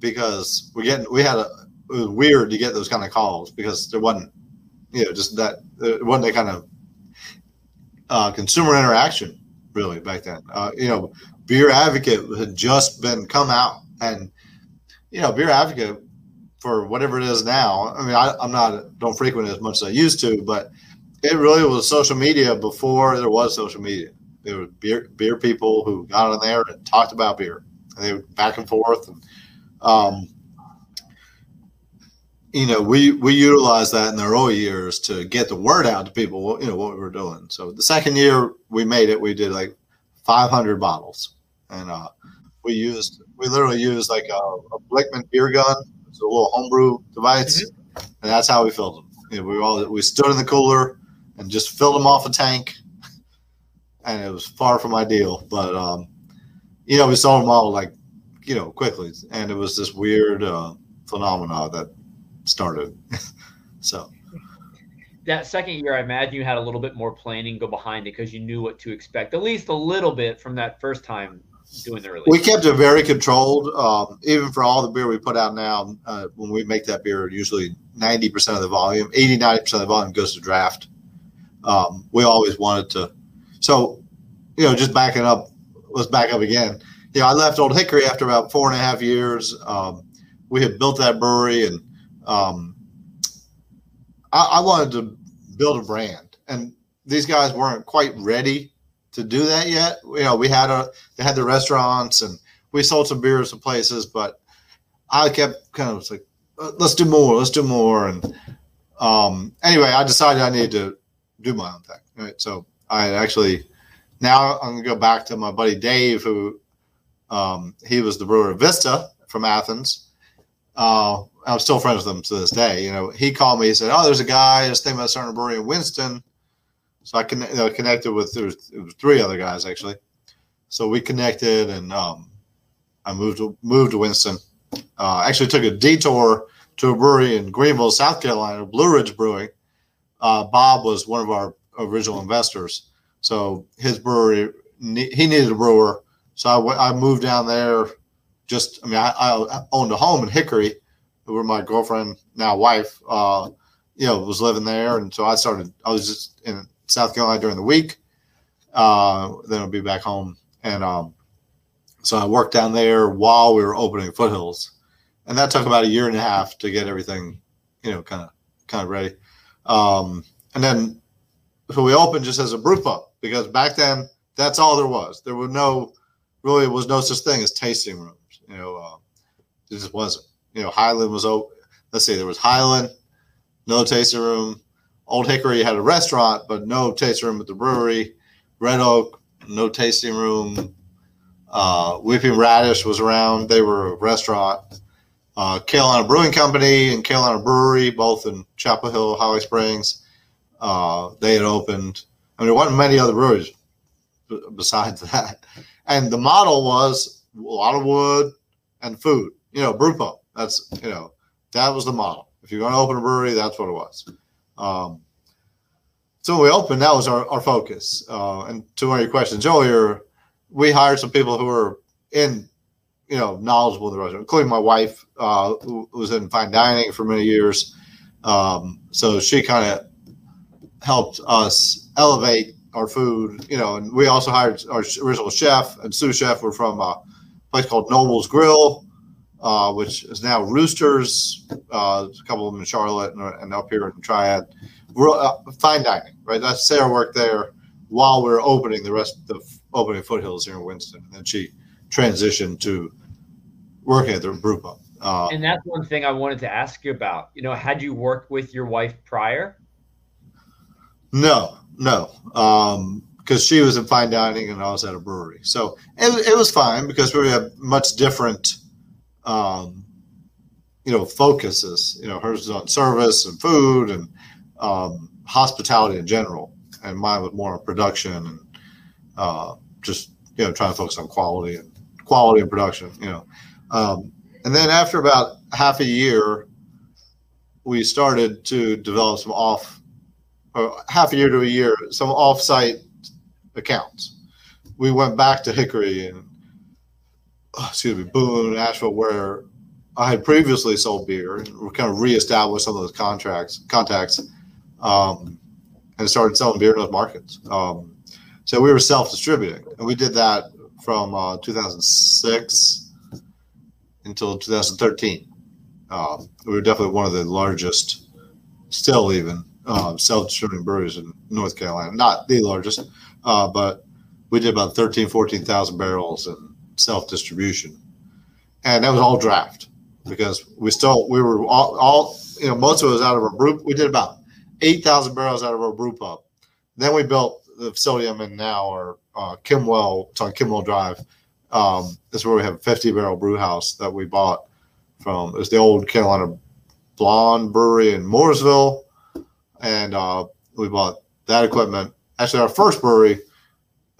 because we get we had a it was weird to get those kind of calls because there wasn't you know just that it wasn't that kind of uh, consumer interaction really back then. Uh, you know, Beer Advocate had just been come out, and you know, Beer Advocate for whatever it is now. I mean, I, I'm not don't frequent it as much as I used to, but it really was social media before there was social media. There were beer beer people who got on there and talked about beer, and they would back and forth and um, you know, we we utilized that in the early years to get the word out to people. You know what we were doing. So the second year we made it, we did like 500 bottles, and uh, we used we literally used like a, a Blichmann beer gun, it's a little homebrew device, mm-hmm. and that's how we filled them. You know, we all we stood in the cooler and just filled them off a tank, and it was far from ideal, but um, you know, we sold them all like you know, quickly. And it was this weird uh, phenomena that started. so that second year, I imagine you had a little bit more planning go behind it because you knew what to expect, at least a little bit from that first time doing the release. We kept it very controlled. Um, even for all the beer we put out now, uh, when we make that beer, usually 90% of the volume, 80, 90% of the volume goes to draft. Um, we always wanted to. So, you know, just backing up, let's back up again you know, I left Old Hickory after about four and a half years. Um, we had built that brewery, and um, I, I, wanted to build a brand. And these guys weren't quite ready to do that yet. You know, we had a they had the restaurants, and we sold some beers to places, but I kept kind of like, uh, let's do more, let's do more. And um, anyway, I decided I needed to do my own thing. Right, so I actually now I'm gonna go back to my buddy Dave, who um, he was the brewer of Vista from Athens. Uh, I'm still friends with him to this day. You know, he called me. He said, "Oh, there's a guy that's thinking about starting a brewery in Winston." So I connected with there was, three other guys actually. So we connected, and um, I moved to, moved to Winston. Uh, actually, took a detour to a brewery in Greenville, South Carolina, Blue Ridge Brewing. Uh, Bob was one of our original investors, so his brewery he needed a brewer, so I, w- I moved down there. Just I mean, I, I, owned a home in Hickory, where my girlfriend now wife, uh, you know, was living there, and so I started. I was just in South Carolina during the week. Uh, then I'll be back home, and um, so I worked down there while we were opening Foothills, and that took about a year and a half to get everything, you know, kind of kind of ready. Um, and then so we opened just as a brew pub because back then that's all there was. There were no really was no such thing as tasting rooms. You know, uh, it just wasn't. You know, Highland was open. Let's see, there was Highland, no tasting room. Old Hickory had a restaurant, but no tasting room at the brewery. Red Oak, no tasting room. Uh, Weeping Radish was around. They were a restaurant. Uh, Carolina Brewing Company and Carolina Brewery, both in Chapel Hill, Holly Springs, uh, they had opened. I mean, there wasn't many other breweries besides that. And the model was a lot of wood and food, you know, brew pub. That's, you know, that was the model. If you're going to open a brewery, that's what it was. Um, so we opened, that was our, our focus. Uh, and to one of your questions earlier, we hired some people who were in, you know, knowledgeable in the restaurant, including my wife, uh, who was in fine dining for many years. Um, so she kind of helped us elevate our food, you know, and we also hired our original chef and sous chef were from a place called Noble's Grill, uh, which is now Roosters. Uh, a couple of them in Charlotte and, and up here in Triad. Uh, fine dining, right? That's Sarah worked there while we were opening the rest of the opening Foothills here in Winston, and then she transitioned to working at the brew pub. Uh, and that's one thing I wanted to ask you about. You know, had you worked with your wife prior? No, no, because um, she was in fine dining and I was at a brewery. So it, it was fine because we have much different, um, you know, focuses. You know, hers is on service and food and um, hospitality in general, and mine was more on production and uh, just you know trying to focus on quality and quality and production. You know, um, and then after about half a year, we started to develop some off or half a year to a year, some offsite accounts. We went back to Hickory and excuse me, Boone, Asheville, where I had previously sold beer, and we kind of reestablished some of those contracts, contacts, um, and started selling beer in those markets. Um, so we were self-distributing, and we did that from uh, 2006 until 2013. Uh, we were definitely one of the largest, still even uh, self-distributing breweries in North Carolina. Not the largest, uh, but we did about 13, 14,000 barrels in self-distribution. And that was all draft because we still, we were all, all you know, most of it was out of our brew. We did about 8,000 barrels out of our brew pub. Then we built the facility I'm in now, or uh, Kimwell, it's on Kimwell Drive. Um, this is where we have a 50 barrel brew house that we bought from, it was the old Carolina Blonde Brewery in Mooresville and uh, we bought that equipment. Actually, our first brewery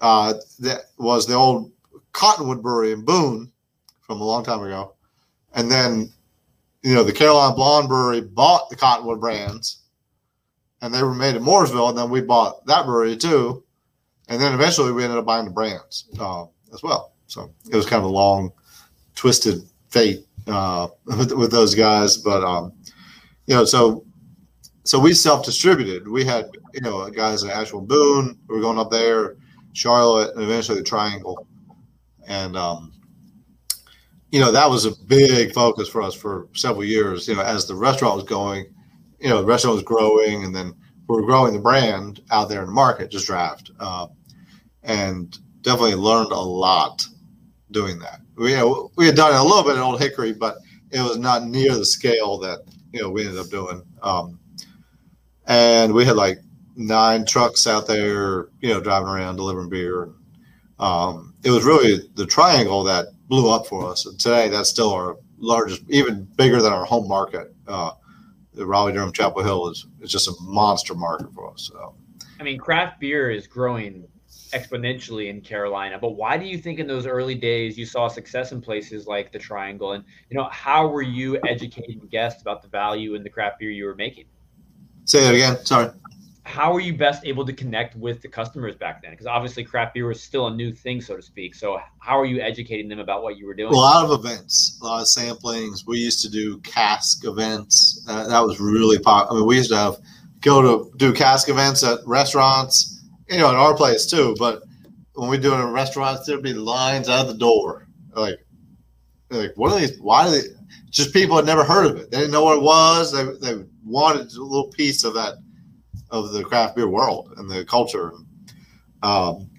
uh, that was the old Cottonwood Brewery in Boone from a long time ago, and then you know the Carolina Blonde Brewery bought the Cottonwood brands, and they were made in Mooresville, and then we bought that brewery too, and then eventually we ended up buying the brands uh, as well. So it was kind of a long, twisted fate uh, with, with those guys, but um, you know, so so we self-distributed. We had you know guys in Asheville Boone. We were going up there, Charlotte, and eventually the Triangle, and um, you know that was a big focus for us for several years. You know, as the restaurant was going, you know, the restaurant was growing, and then we were growing the brand out there in the market, just draft, uh, and definitely learned a lot doing that. We you know, we had done it a little bit at Old Hickory, but it was not near the scale that you know we ended up doing. Um, and we had like nine trucks out there, you know, driving around delivering beer. Um, it was really the triangle that blew up for us. And today, that's still our largest, even bigger than our home market. Uh, the Raleigh Durham Chapel Hill is, is just a monster market for us. So. I mean, craft beer is growing exponentially in Carolina. But why do you think in those early days you saw success in places like the Triangle? And you know, how were you educating guests about the value in the craft beer you were making? Say that again. Sorry. How were you best able to connect with the customers back then? Because obviously craft beer was still a new thing, so to speak. So how are you educating them about what you were doing? A lot of events, a lot of samplings. We used to do cask events. Uh, that was really popular. I mean, we used to have go to do cask events at restaurants, you know, in our place too. But when we do it in restaurants, there'd be lines out the door. Like, like what are these? Why do they? Just people had never heard of it. They didn't know what it was. They they wanted a little piece of that of the craft beer world and the culture. Um,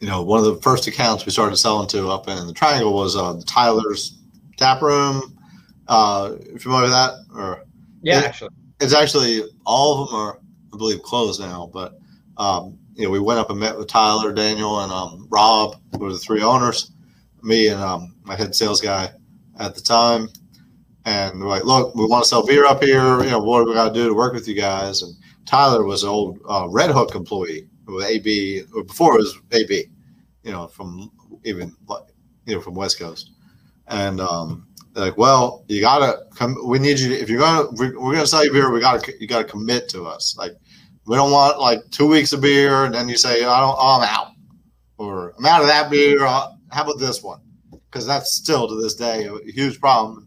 you know, one of the first accounts we started selling to up in the Triangle was uh, Tyler's Tap Room. Uh, familiar with that? Or yeah, it, actually, it's actually all of them are, I believe, closed now. But um, you know, we went up and met with Tyler, Daniel, and um, Rob, who were the three owners. Me and um, my head sales guy at the time, and we're like, look, we want to sell beer up here. You know, what do we got to do to work with you guys? And Tyler was an old uh, Redhook employee with AB, or before it was AB, you know, from even you know from West Coast, and um, like, well, you gotta come. We need you. To, if you're gonna, we're, gonna sell you beer. We gotta, you gotta commit to us. Like, we don't want like two weeks of beer, and then you say, I don't, oh, I'm out, or I'm out of that beer. Uh, how about this one? Because that's still to this day a huge problem.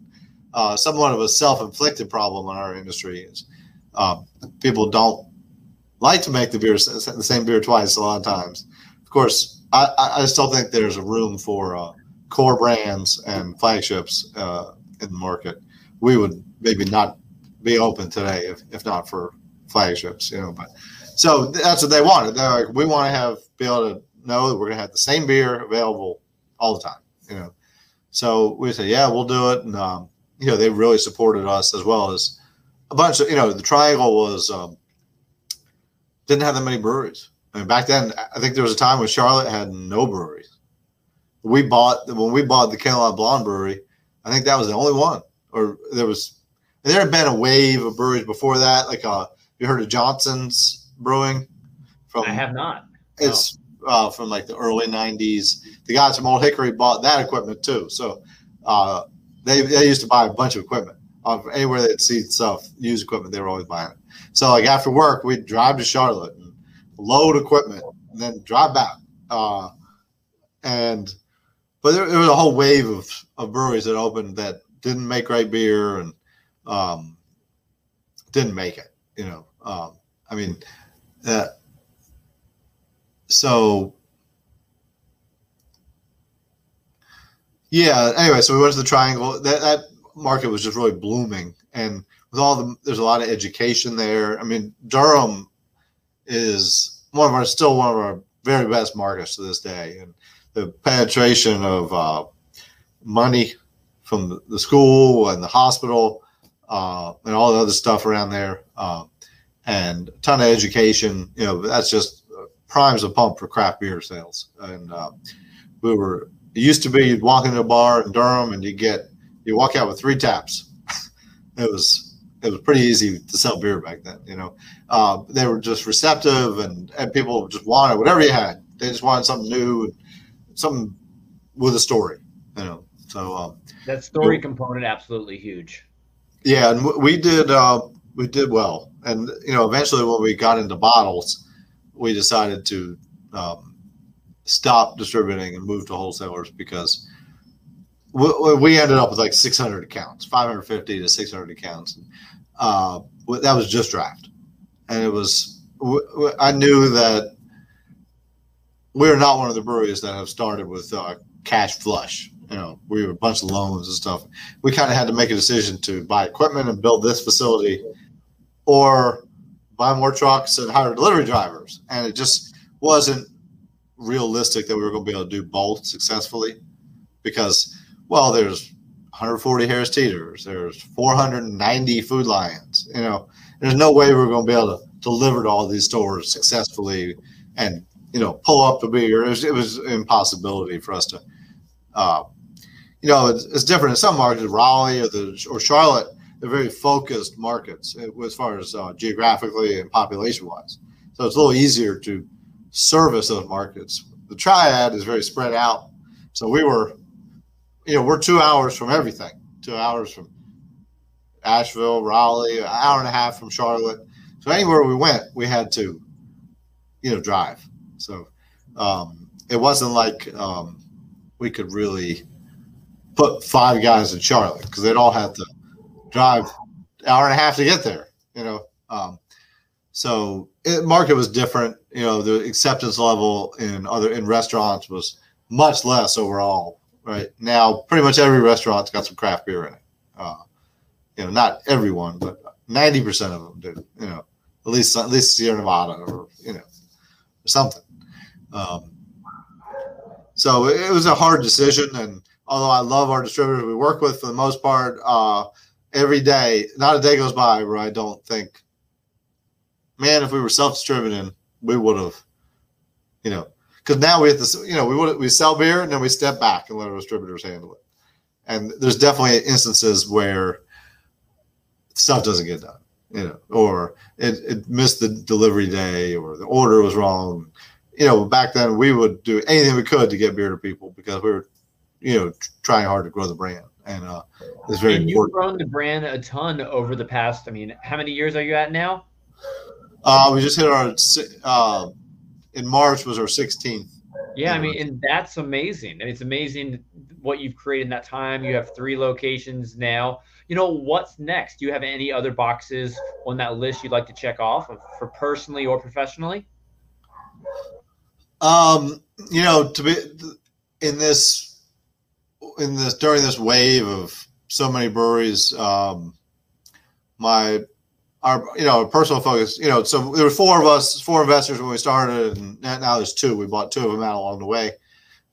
Uh, somewhat of a self-inflicted problem in our industry is um, people don't like to make the beer the same beer twice a lot of times. Of course, I, I still think there's a room for uh, core brands and flagships uh, in the market. We would maybe not be open today if, if not for flagships, you know. But so that's what they wanted. They're like, we want to have be able to know that we're going to have the same beer available all the time, you know. So we said, yeah, we'll do it, and um, you know, they really supported us as well as a bunch of you know the Triangle was um, didn't have that many breweries. I mean, back then, I think there was a time when Charlotte had no breweries. We bought when we bought the Carolina Blonde Brewery. I think that was the only one, or there was. there had been a wave of breweries before that. Like, uh, you heard of Johnson's Brewing? From I have not. It's no. uh, from like the early '90s. The guys from Old Hickory bought that equipment too. So uh, they they used to buy a bunch of equipment of anywhere they'd see stuff, used equipment, they were always buying it. So like after work, we'd drive to Charlotte and load equipment and then drive back. Uh, and but there, there, was a whole wave of, of breweries that opened that didn't make great beer and um, didn't make it. You know, um, I mean, uh, so yeah. Anyway, so we went to the Triangle. That that market was just really blooming, and with all the there's a lot of education there. I mean, Durham is one of our still one of our very best markets to this day, and the penetration of uh, money from the school and the hospital uh, and all the other stuff around there, uh, and a ton of education. You know, that's just primes a pump for craft beer sales. And uh, we were it used to be you'd walk into a bar in Durham and you get you walk out with three taps. it was it was pretty easy to sell beer back then. You know, uh, they were just receptive, and and people just wanted whatever you had. They just wanted something new, something with a story. You know, so um, that story we, component absolutely huge. Yeah, and we did uh, we did well, and you know, eventually when we got into bottles, we decided to um, stop distributing and move to wholesalers because we ended up with like 600 accounts, 550 to 600 accounts. Uh, that was just draft, and it was. I knew that we are not one of the breweries that have started with uh, cash flush. You know, we were a bunch of loans and stuff. We kind of had to make a decision to buy equipment and build this facility, or buy more trucks and hire delivery drivers. And it just wasn't realistic that we were going to be able to do both successfully because well, there's 140 Harris Teeters, there's 490 Food Lions. You know, there's no way we're going to be able to deliver to all these stores successfully and you know pull up the beer. It was, it was an impossibility for us to. Uh, you know, it's, it's, different in some markets, Raleigh or the or Charlotte. They're very focused markets as far as uh, geographically and population wise. So it's a little easier to service those markets. The triad is very spread out. So we were, you know, we're two hours from everything, two hours from Asheville, Raleigh, an hour and a half from Charlotte. So anywhere we went, we had to, you know, drive. So um, it wasn't like um, we could really put five guys in Charlotte because they'd all have to drive hour and a half to get there. You know, um, so it, market was different. You know, the acceptance level in other in restaurants was much less overall. Right now, pretty much every restaurant's got some craft beer in it. Uh, you know, not everyone, but ninety percent of them do. You know, at least at least Sierra Nevada or you know, or something. Um, so it was a hard decision, and although I love our distributors we work with for the most part, uh, every day, not a day goes by where I don't think, man, if we were self-distributing, we would have, you know, because now we have to, you know, we would we sell beer and then we step back and let our distributors handle it. And there's definitely instances where stuff doesn't get done, you know, or it, it missed the delivery day or the order was wrong. You know, back then we would do anything we could to get beer to people because we were, you know, trying hard to grow the brand and uh, it's very and important. you've grown the brand a ton over the past. I mean, how many years are you at now? Uh, we just hit our uh, in March was our 16th. Yeah, I mean, and that's amazing. And it's amazing what you've created in that time. You have three locations now. You know, what's next? Do you have any other boxes on that list you'd like to check off for personally or professionally? Um, you know, to be in this in this during this wave of so many breweries, um, my our you know personal focus, you know, so there were four of us, four investors when we started, and now there's two. We bought two of them out along the way.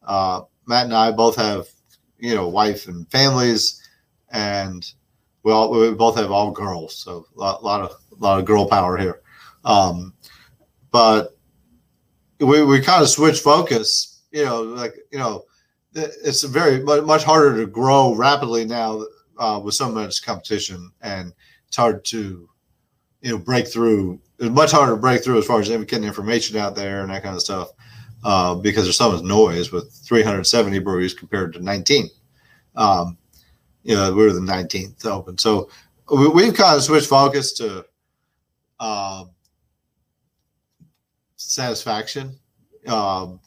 Uh, Matt and I both have you know wife and families, and we all we both have all girls, so a lot, lot of a lot of girl power here. Um, but we we kind of switched focus, you know, like you know it's very much harder to grow rapidly now uh, with so much competition, and it's hard to you know break through. It's much harder to break through as far as getting information out there and that kind of stuff uh, because there's so much noise with 370 breweries compared to 19. Um, you know, we were the 19th open, so we, have kind of switched focus to uh, satisfaction. Um,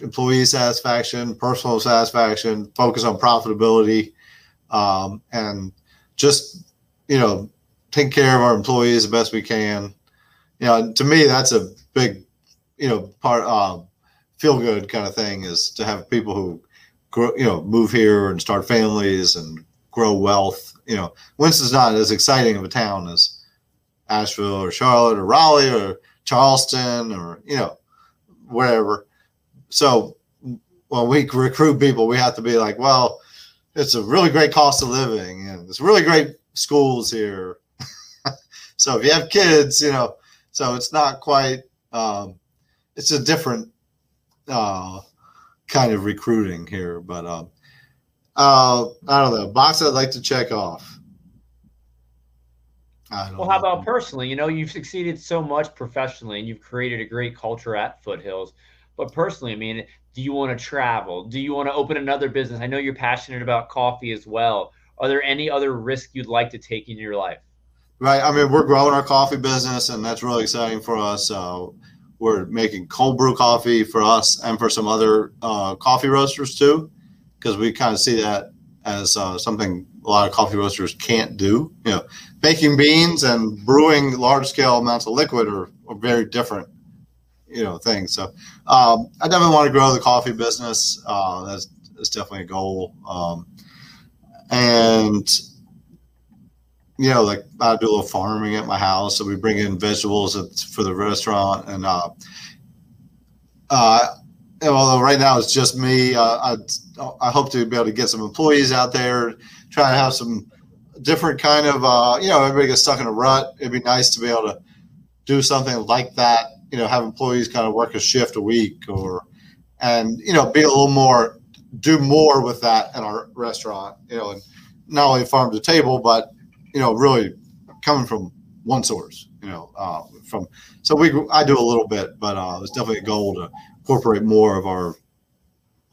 employee satisfaction, personal satisfaction, focus on profitability, um, and just you know take care of our employees the best we can. You know, to me, that's a big you know part uh, feel good kind of thing is to have people who grow, you know move here and start families and grow wealth. You know, Winston's not as exciting of a town as Asheville or Charlotte or Raleigh or Charleston or you know wherever so when we recruit people, we have to be like, well, it's a really great cost of living and it's really great schools here. So if you have kids, you know, so it's not quite, um, it's a different uh, kind of recruiting here. But um, uh, I don't know, box I'd like to check off. well, how about personally? You know, you've succeeded so much professionally and you've created a great culture at Foothills. But personally, I mean, do you want to travel? Do you want to open another business? I know you're passionate about coffee as well. Are there any other risks you'd like to take in your life? Right. I mean, we're growing our coffee business, and that's really exciting for us. So we're making cold brew coffee for us and for some other uh, coffee roasters too, because we kind of see that as uh, something a lot of coffee roasters can't do. You know, baking beans and brewing large scale amounts of liquid are, are very different you know things. So um, I definitely want to grow the coffee business. Uh, that's, that's definitely a goal. Um, and you know, like I do a little farming at my house, so we bring in vegetables for the restaurant, and uh, uh, although right now it's just me, uh, I I hope to be able to get some employees out there, try to have some different kind of uh, you know everybody gets stuck in a rut. It'd be nice to be able to do something like that you know have employees kind of work a shift a week or and you know be a little more do more with that in our restaurant you know and not only farm to table but you know really coming from one source. You know, uh, from so we I do a little bit, but uh, it's definitely a goal to incorporate more of our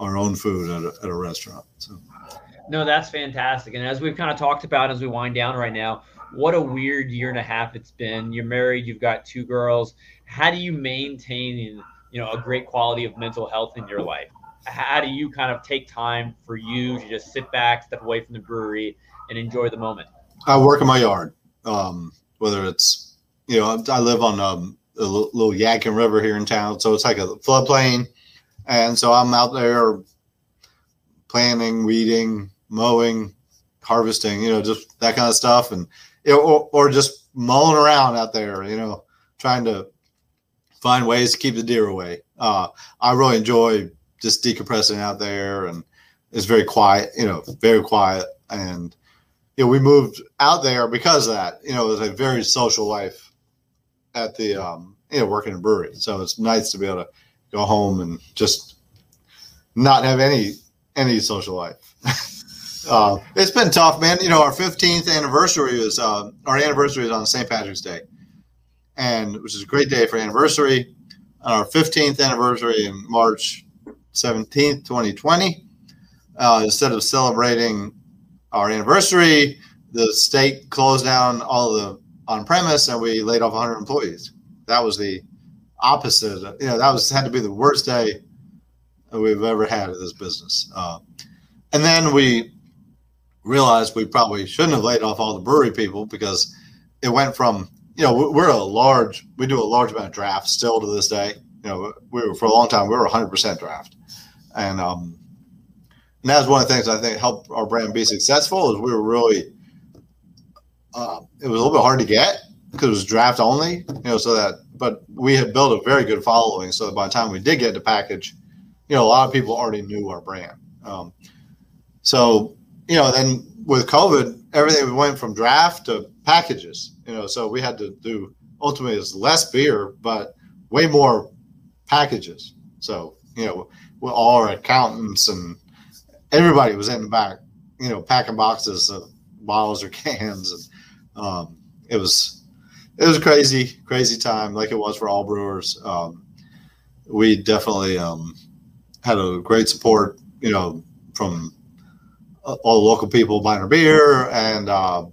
our own food at a, at a restaurant. So. No, that's fantastic. And as we've kind of talked about as we wind down right now, what a weird year and a half it's been. You're married, you've got two girls. How do you maintain, you know, a great quality of mental health in your life? How do you kind of take time for you to just sit back, step away from the brewery, and enjoy the moment? I work in my yard. Um, whether it's, you know, I live on um, a little Yadkin River here in town, so it's like a floodplain, and so I'm out there planting, weeding, mowing, harvesting, you know, just that kind of stuff, and you know, or, or just mulling around out there, you know, trying to find ways to keep the deer away. Uh, I really enjoy just decompressing out there, and it's very quiet, you know, very quiet, and you know, we moved out there because of that. You know, it was a very social life at the, um, you know, working in a brewery. So it's nice to be able to go home and just not have any any social life. uh, it's been tough, man. You know, our 15th anniversary is uh, our anniversary is on St. Patrick's Day, and which is a great day for anniversary. On our 15th anniversary in March 17th, 2020, uh, instead of celebrating our anniversary, the state closed down all the on premise and we laid off 100 employees. That was the opposite. You know, that was had to be the worst day we've ever had in this business. Uh, and then we realized we probably shouldn't have laid off all the brewery people because it went from you know we're a large we do a large amount of draft still to this day. You know, we were for a long time we were 100% draft, and um, and that's one of the things I think helped our brand be successful is we were really uh, it was a little bit hard to get because it was draft only, you know, so that but we had built a very good following, so that by the time we did get the package, you know, a lot of people already knew our brand. Um, so you know, then with COVID, everything went from draft to packages, you know, so we had to do ultimately is less beer, but way more packages. So you know, with all our accountants and everybody was in the back, you know, packing boxes of bottles or cans, and um, it was it was crazy, crazy time, like it was for all brewers. Um, we definitely um, had a great support, you know, from all the local people buying our beer and uh,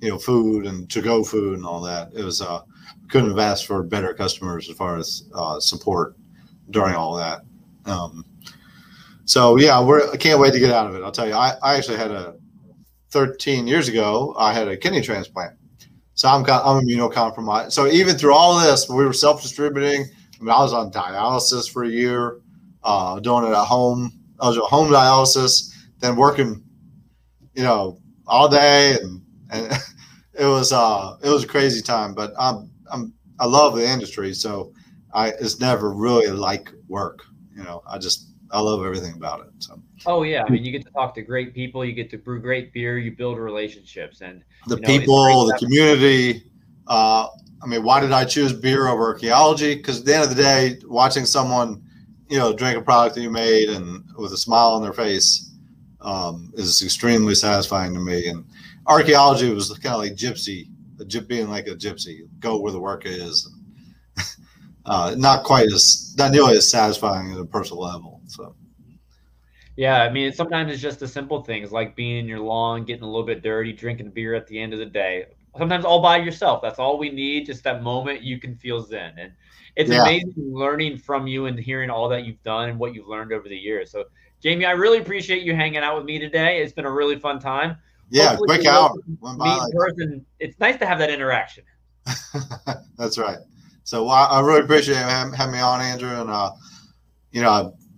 you know food and to go food and all that. It was uh, couldn't have asked for better customers as far as uh, support during all that. Um, so yeah, we're I can't wait to get out of it. I'll tell you, I, I actually had a 13 years ago, I had a kidney transplant. So I'm I'm immunocompromised. So even through all this, we were self-distributing. I mean, I was on dialysis for a year, uh, doing it at home. I was at home dialysis, then working, you know, all day, and and it was uh it was a crazy time. But I'm I'm I love the industry, so I it's never really like work. You know, I just I love everything about it. So. Oh yeah, I mean, you get to talk to great people, you get to brew great beer, you build relationships, and the you know, people, the community. Uh, I mean, why did I choose beer over archaeology? Because at the end of the day, watching someone, you know, drink a product that you made and with a smile on their face um, is extremely satisfying to me. And archaeology was kind of like gypsy, being like a gypsy, go where the work is. uh, not quite as, not nearly as satisfying at a personal level. So. Yeah, I mean, sometimes it's just the simple things like being in your lawn, getting a little bit dirty, drinking beer at the end of the day. Sometimes all by yourself. That's all we need. Just that moment you can feel zen, and it's yeah. amazing learning from you and hearing all that you've done and what you've learned over the years. So, Jamie, I really appreciate you hanging out with me today. It's been a really fun time. Yeah, Hopefully quick hour. Meet person. It's nice to have that interaction. That's right. So well, I really appreciate having me on, Andrew, and uh, you know